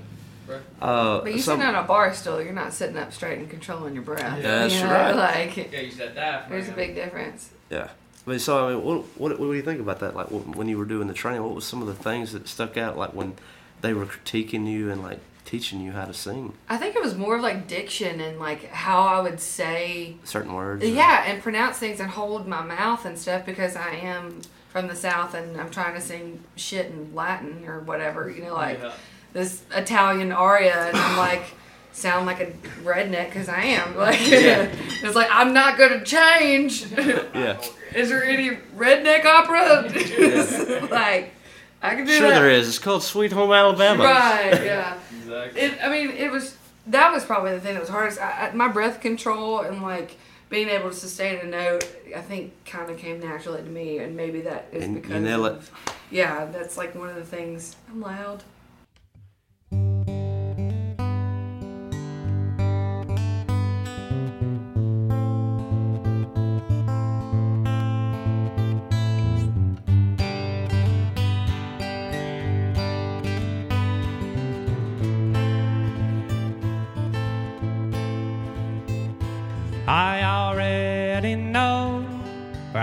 Right. Uh, But you some- sitting on a bar stool, you're not sitting up straight and controlling your breath. Yeah. That's you know, right. Like Yeah, use that there's a big difference. Yeah. I mean, so I mean, what, what what do you think about that? Like when you were doing the training, what was some of the things that stuck out? Like when they were critiquing you and like teaching you how to sing I think it was more of like diction and like how I would say certain words. or- Yeah, and pronounce things and hold my mouth and stuff because I am from the South and I'm trying to sing shit in Latin or whatever, you know, like Yeah. this Italian aria, and I'm like, sound like a redneck because I am. (laughs) Like, Yeah. it's like, I'm not going to change. (laughs) Yeah. Is there any redneck opera? (laughs) like, I can do Sure, that. there is. It's called Sweet Home Alabama. Right, yeah. Exactly. It, I mean, it was that was probably the thing that was hardest. I, I, my breath control and like being able to sustain a note, I think, kind of came naturally to me, and maybe that is And you because nail of- Yeah, that's like one of the things. I'm loud.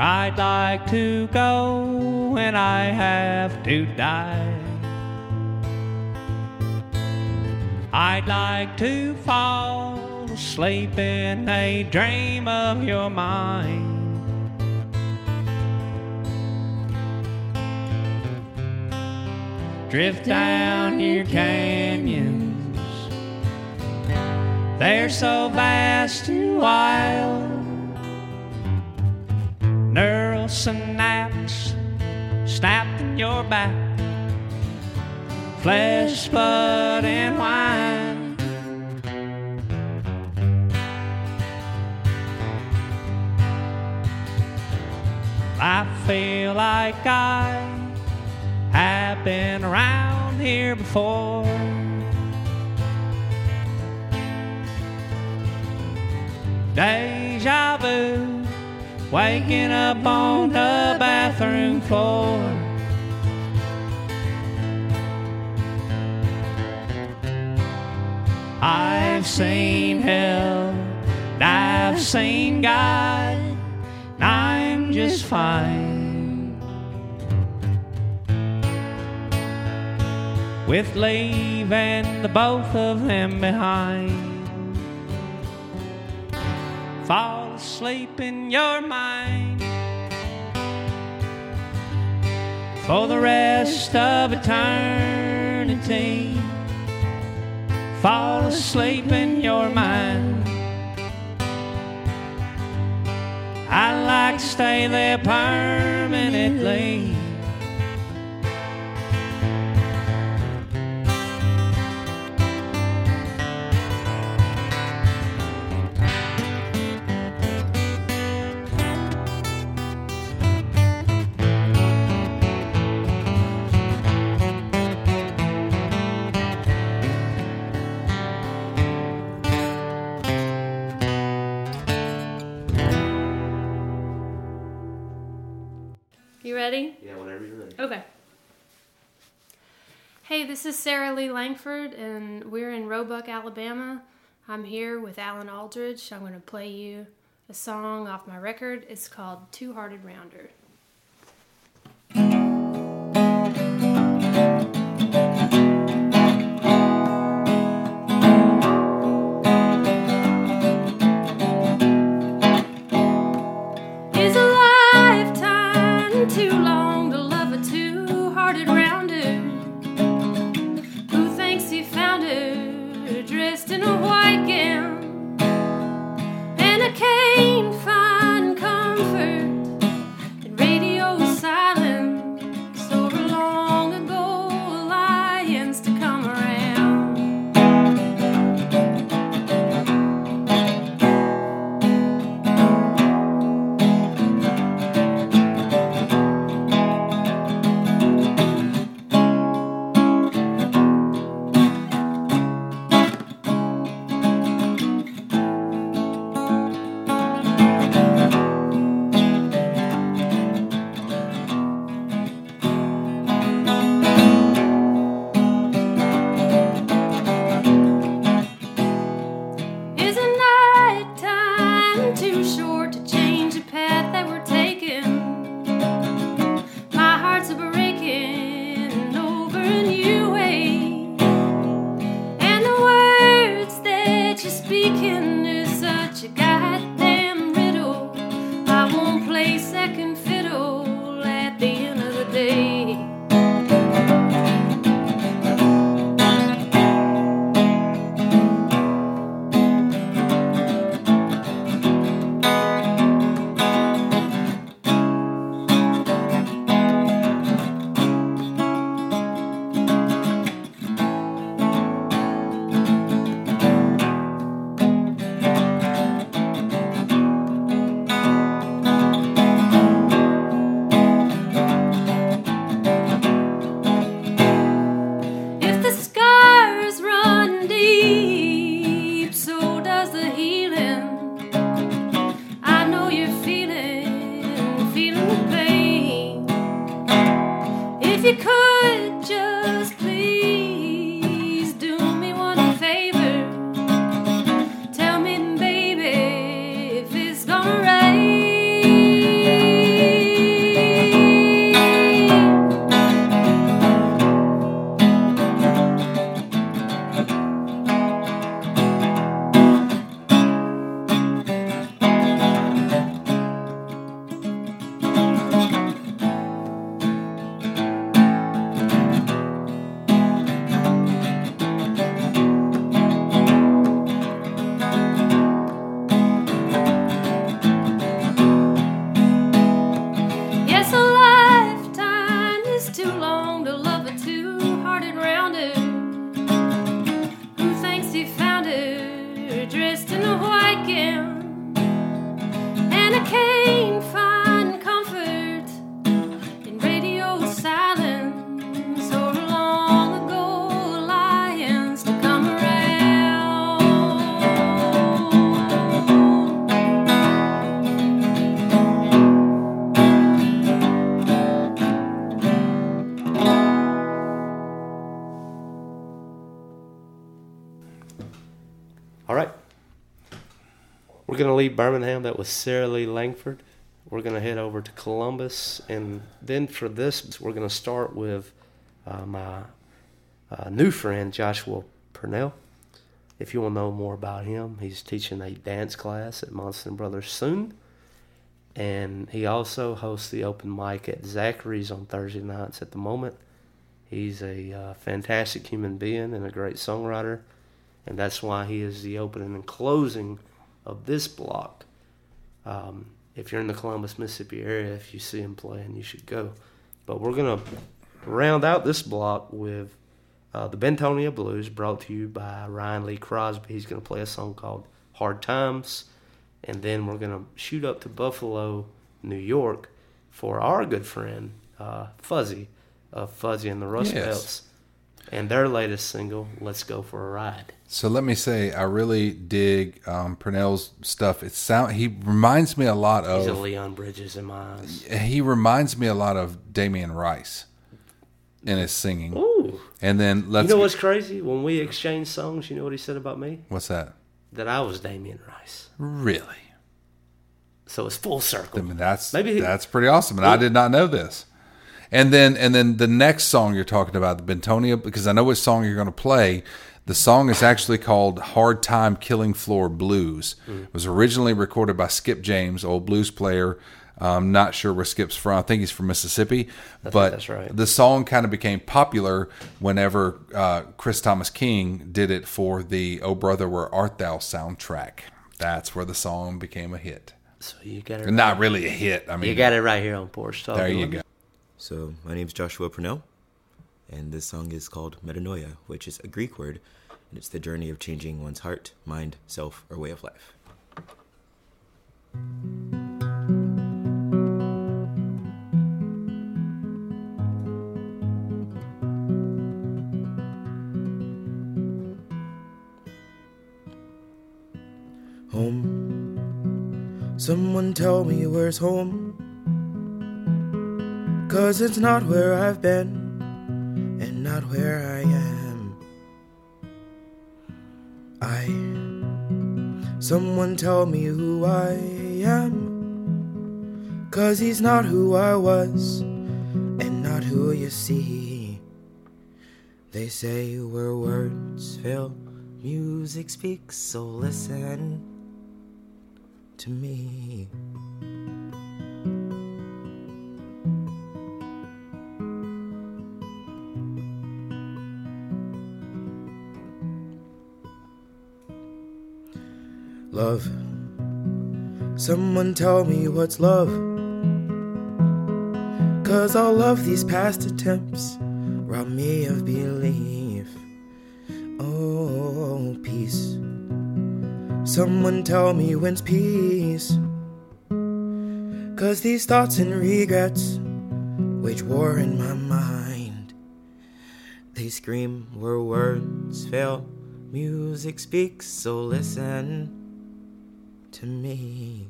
I'd like to go when I have to die. I'd like to fall asleep in a dream of your mind. Drift down your canyons. They're so vast and wild. Neural synapse snapped in your back. Flesh, blood, and wine. I feel like I have been around here before. Deja vu, waking up on the bathroom floor. I've seen hell, I've seen God, and I'm just fine. With leaving the both of them behind. Fall asleep in your mind for the rest of eternity. Fall asleep in your mind. I like to stay there permanently. Ready? Yeah, whenever you're ready. Okay. Hey, this is Sarah Lee Langford, and we're in Roebuck, Alabama. I'm here with Alan Aldridge. I'm going to play you a song off my record. It's called Two Hearted Rounder. To leave Birmingham. That was Sarah Lee Langford. We're going to head over to Columbus. And then for this, we're going to start with uh, my uh, new friend, Joshua Purnell. If you want to know more about him, he's teaching a dance class at Monson Brothers soon. And he also hosts the open mic at Zachary's on Thursday nights at the moment. He's a uh, fantastic human being and a great songwriter and that's why he is the opening and closing of this block. Um, if you're in the Columbus, Mississippi area, if you see him playing, you should go. But we're gonna round out this block with uh, the Bentonia Blues, brought to you by Ryan Lee Crosby. He's gonna play a song called "Hard Times," and then we're gonna shoot up to Buffalo, New York, for our good friend uh, Fuzzy of Fuzzy and the Rust Yes. Belts, and their latest single, "Let's Go for a Ride." So let me say, I really dig um, Purnell's stuff. It sound he reminds me a lot of He's a. Leon Bridges in my eyes. He reminds me a lot of Damien Rice in his singing. Ooh. And then let's. you know what's crazy? When we exchanged songs, you know what he said about me? What's that? That I was Damien Rice. Really? So it's full circle. I mean, that's Maybe he- that's pretty awesome, and I did not know this. And then and then the next song you're talking about, the Bentonia, because I know which song you're going to play. The song is actually called "Hard Time Killing Floor Blues." Mm. It was originally recorded by Skip James, old blues player. I'm not sure where Skip's from. I think he's from Mississippi. I but that's right. the song kind of became popular whenever uh, Chris Thomas King did it for the "Oh Brother Where Art Thou" soundtrack. That's where the song became a hit. So you got it. Not right. really a hit. I mean, you got it right here on Porch Talk. There you go. So, my name is Joshua Purnell, and this song is called Metanoia, which is a Greek word, and it's the journey of changing one's heart, mind, self, or way of life. Home. Someone tell me where's home. Cause it's not where I've been not where I am. I. Someone tell me who I am. Cause he's not who I was and not who you see. They say where words fail, music speaks, so listen to me. Someone tell me what's love. Cause all of these past attempts rob me of belief. Oh, peace. Someone tell me when's peace. Cause these thoughts and regrets wage war in my mind. They scream where words fail, music speaks, so listen to me.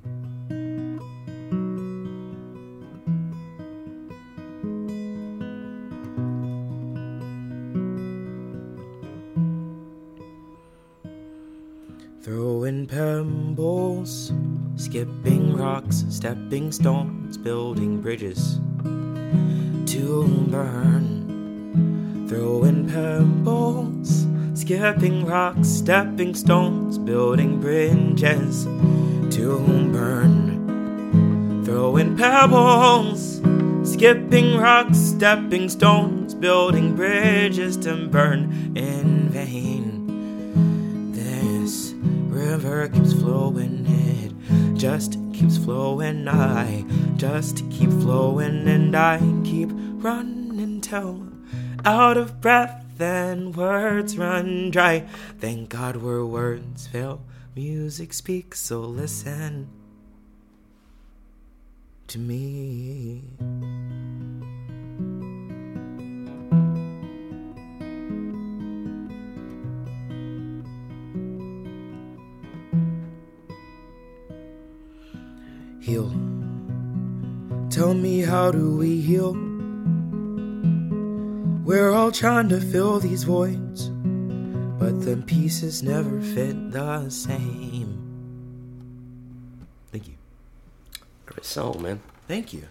Throwing pebbles, skipping rocks, stepping stones, building bridges to burn. Throwing pebbles, skipping rocks, stepping stones, building bridges to burn. Throwing pebbles, skipping rocks, stepping stones, building bridges to burn in vain. This river keeps flowing, it just keeps flowing. I just keep flowing, and I keep running till out of breath and words run dry. Thank God where words fail, music speaks, so listen to me. Heal. Tell me, how do we heal? We're all trying to fill these voids, but the pieces never fit the same. Thank you. Great song, man. Thank you.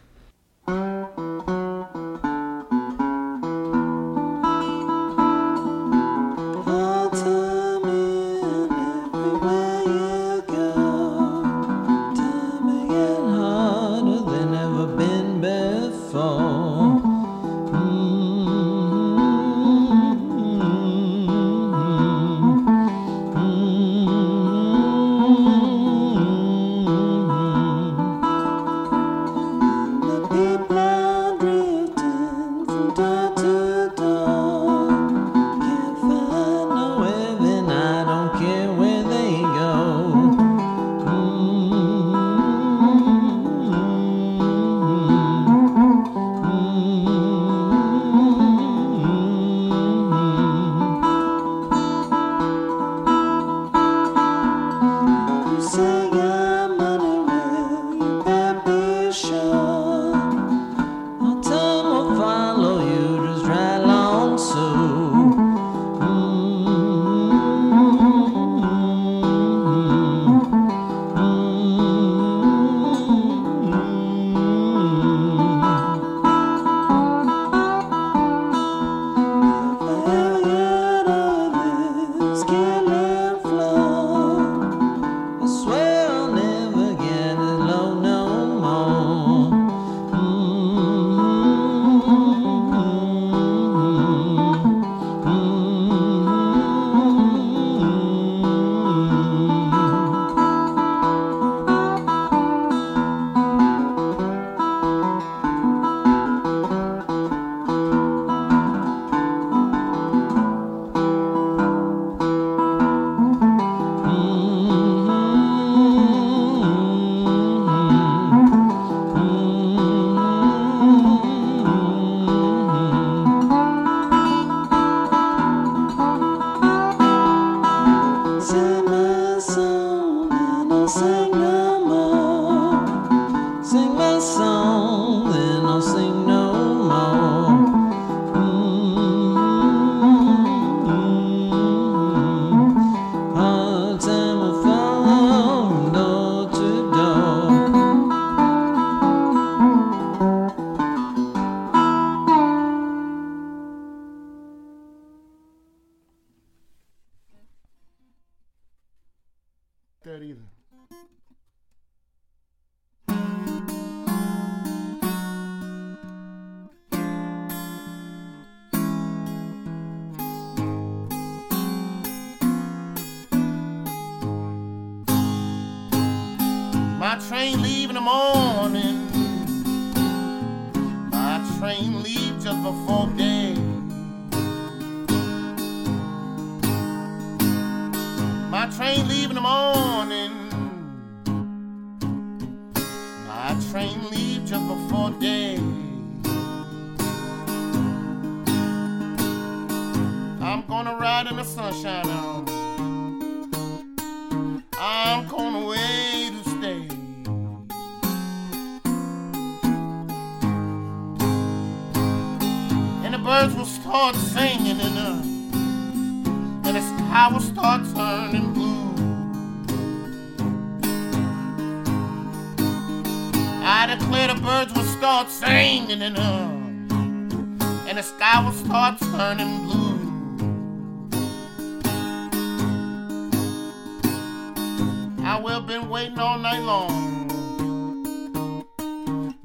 Waiting all night long.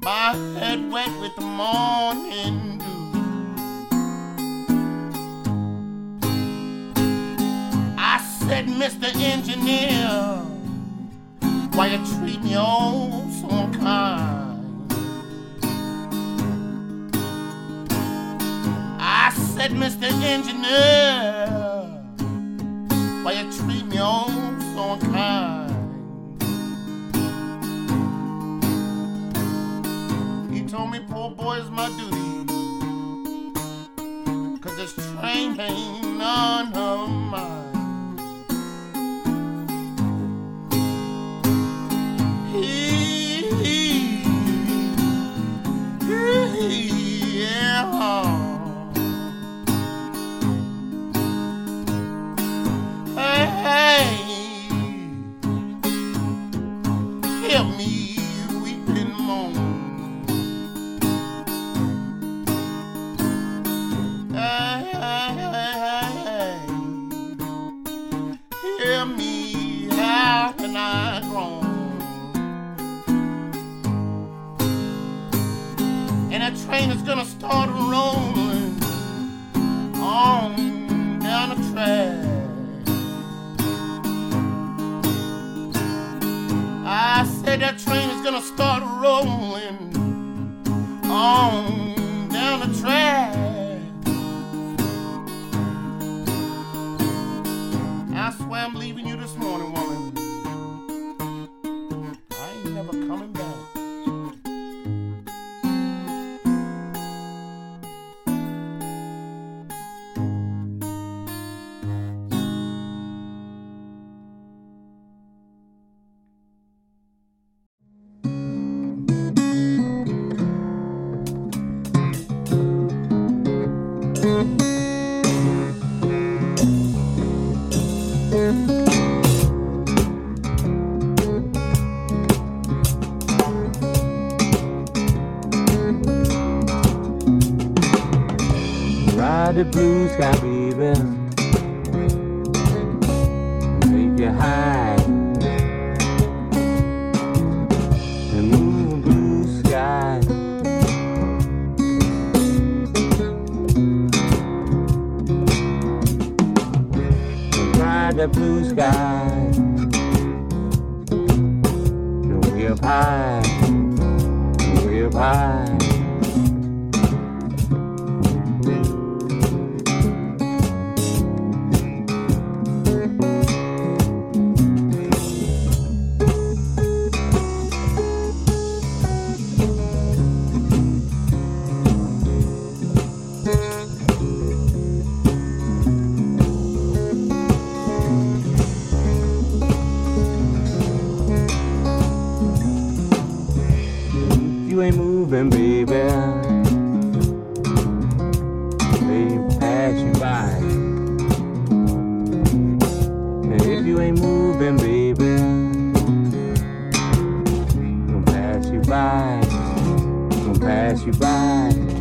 My head wet with the morning dew. I said, Mr. Engineer, why you treat me oh so unkind? I said, Mr. Engineer, why you treat me oh so unkind? on me, poor boy, is my duty. Cause this train ain't none of mine. He, he, he. Start rolling on down the track. I said that train is gonna start rolling on down the track. I swear I'm leaving you this morning, woman. Blue by. Gonna pass you by.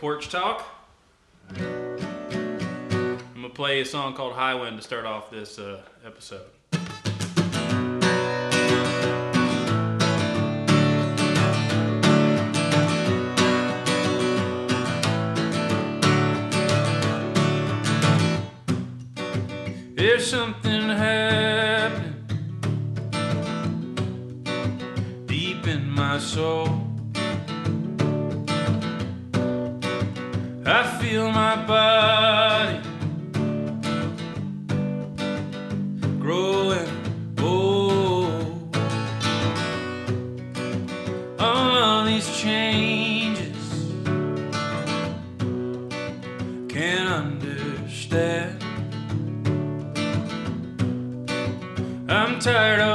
Porch Talk. I'm gonna play a song called High Wind to start off this uh, episode. There's something happening deep in my soul. I feel my body growing old. All these changes can't understand. I'm tired of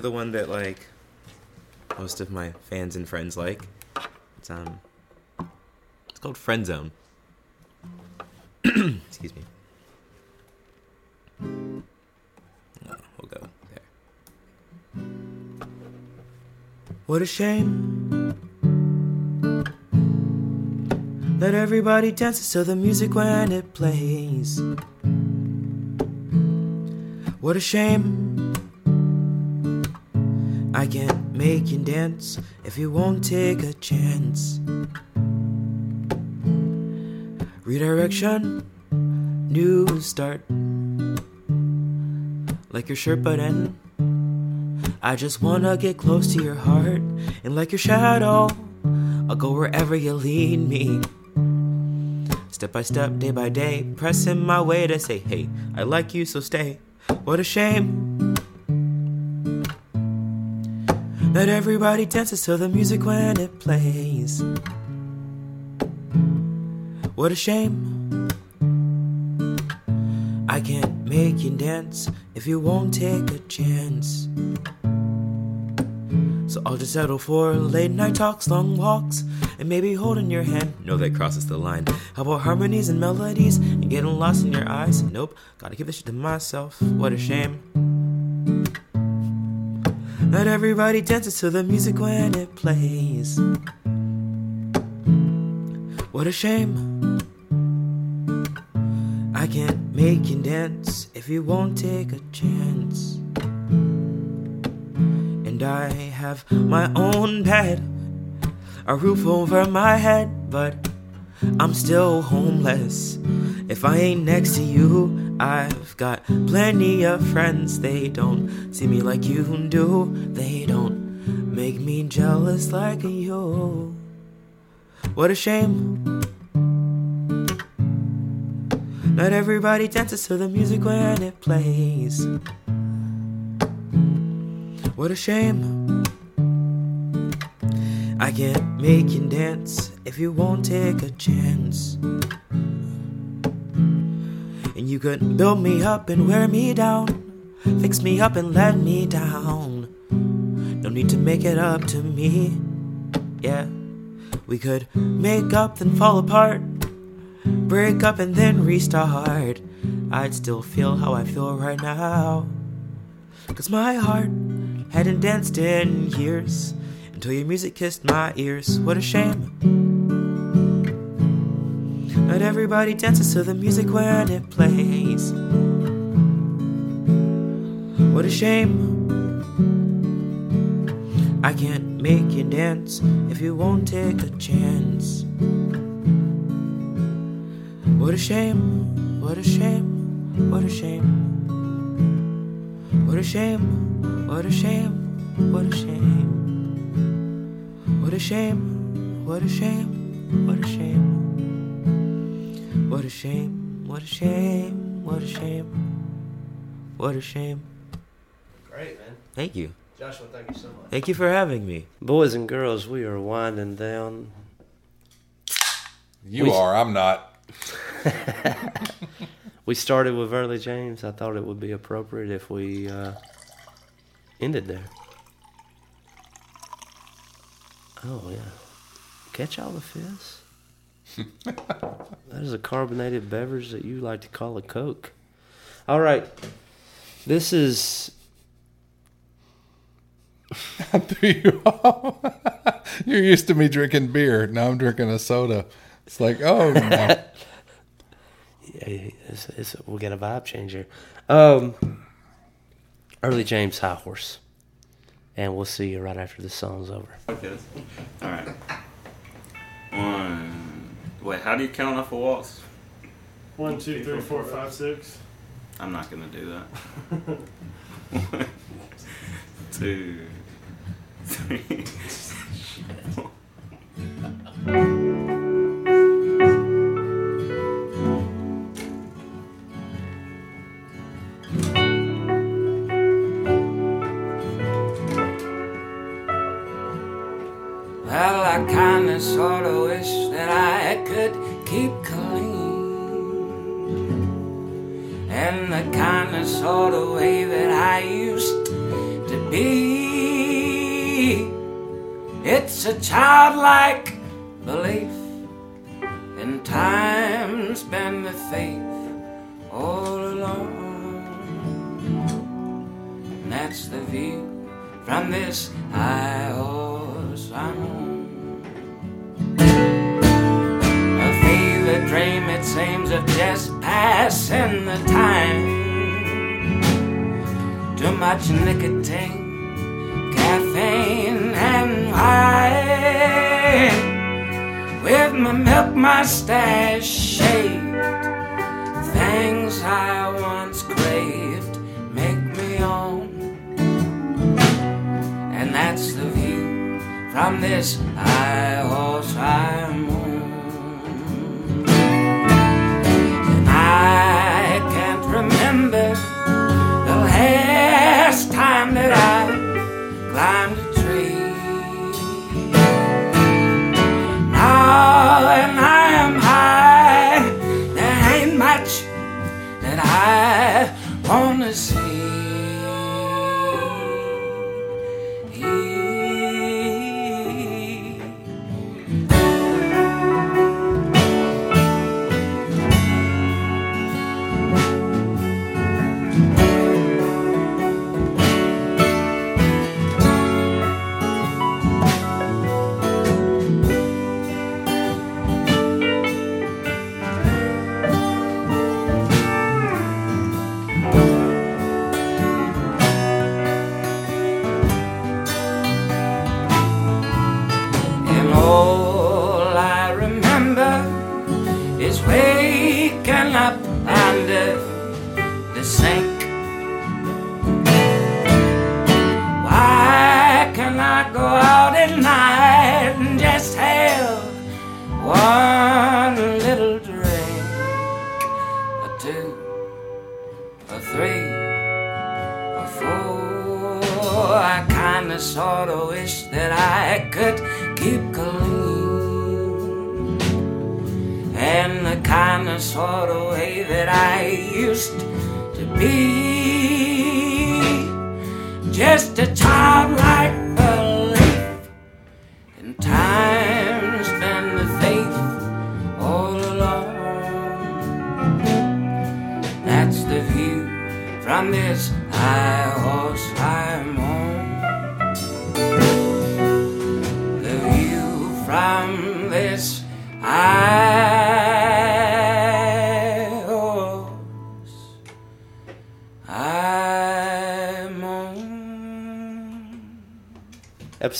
Do the one that like most of my fans and friends like. It's um, it's called Friend Zone. (clears throat) Excuse me. No, we'll go there. What a shame that everybody dances to the music when it plays. What a shame I can't make you dance if you won't take a chance. Redirection, new start. Like your shirt button. I just wanna get close to your heart. And like your shadow, I'll go wherever you lead me. Step by step, day by day, pressing my way to say, hey, I like you, so stay. What a shame that everybody dances to the music when it plays. What a shame. I can't make you dance if you won't take a chance. So I'll just settle for late night talks, long walks, and maybe holding your hand. No, that crosses the line. How about harmonies and melodies and getting lost in your eyes? Nope, gotta keep this shit to myself. What a shame. That everybody dances to the music when it plays. What a shame. I can't make you dance if you won't take a chance. And I have my own bed, a roof over my head, but I'm still homeless. If I ain't next to you, I've got plenty of friends. They don't see me like you do, they don't make me jealous like you. What a shame. Not everybody dances to the music when it plays. What a shame. I can't make you dance if you won't take a chance. And you could build me up and wear me down, fix me up and let me down. No need to make it up to me. Yeah, we could make up then fall apart, break up and then restart. I'd still feel how I feel right now. Cause my heart hadn't danced in years until your music kissed my ears. What a shame. Not everybody dances to the music when it plays. What a shame. I can't make you dance if you won't take a chance. What a shame, what a shame, what a shame. What a shame, what a shame, what a shame. What a shame, what a shame, what a shame. What a shame, what a shame, what a shame. What a shame. Great, man. Thank you. Joshua, thank you so much. Thank you for having me. Boys and girls, we are winding down. You We- are. I'm not. (laughs) we started with Early James. I thought it would be appropriate if we uh, ended there. Oh, yeah. Catch all the fizz? that is a carbonated beverage that you like to call a Coke. All right. This is. (laughs) I threw you off. (laughs) You're used to me drinking beer. Now I'm drinking a soda. It's like, oh, no. (laughs) Yeah, it's, it's, we'll get a vibe changer. Um, Early James High Horse. And we'll see you right after the song's over. Okay. All right. One. Wait, how do you count off a waltz? One, two, three, four, five, six. I'm not gonna do that. (laughs) One, two, three. four. (laughs) I kinda sorta wish that I could keep clean. And the kinda sorta way that I used to be. It's a childlike belief in time's been the thief all along. And that's the view from this high horse I'm on. A fever dream, it seems, of just passing the time. Too much nicotine, caffeine, and wine. With my milk mustache shaved, things I once craved make me on. And that's the from this high horse I'm on. And I can't remember the last time that I climbed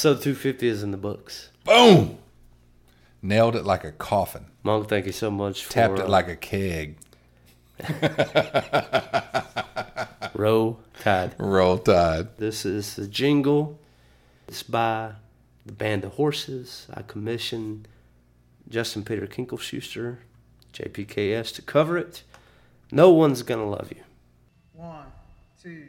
Episode 250 is in the books. Boom! Nailed it like a coffin. Monk, thank you so much for Tapped it uh, like a keg. (laughs) Roll Tide. Roll Tide. This is the jingle. It's by the Band of Horses. I commissioned Justin Peter Kinkelschuster, JPKS, to cover it. No one's gonna love you. One, two,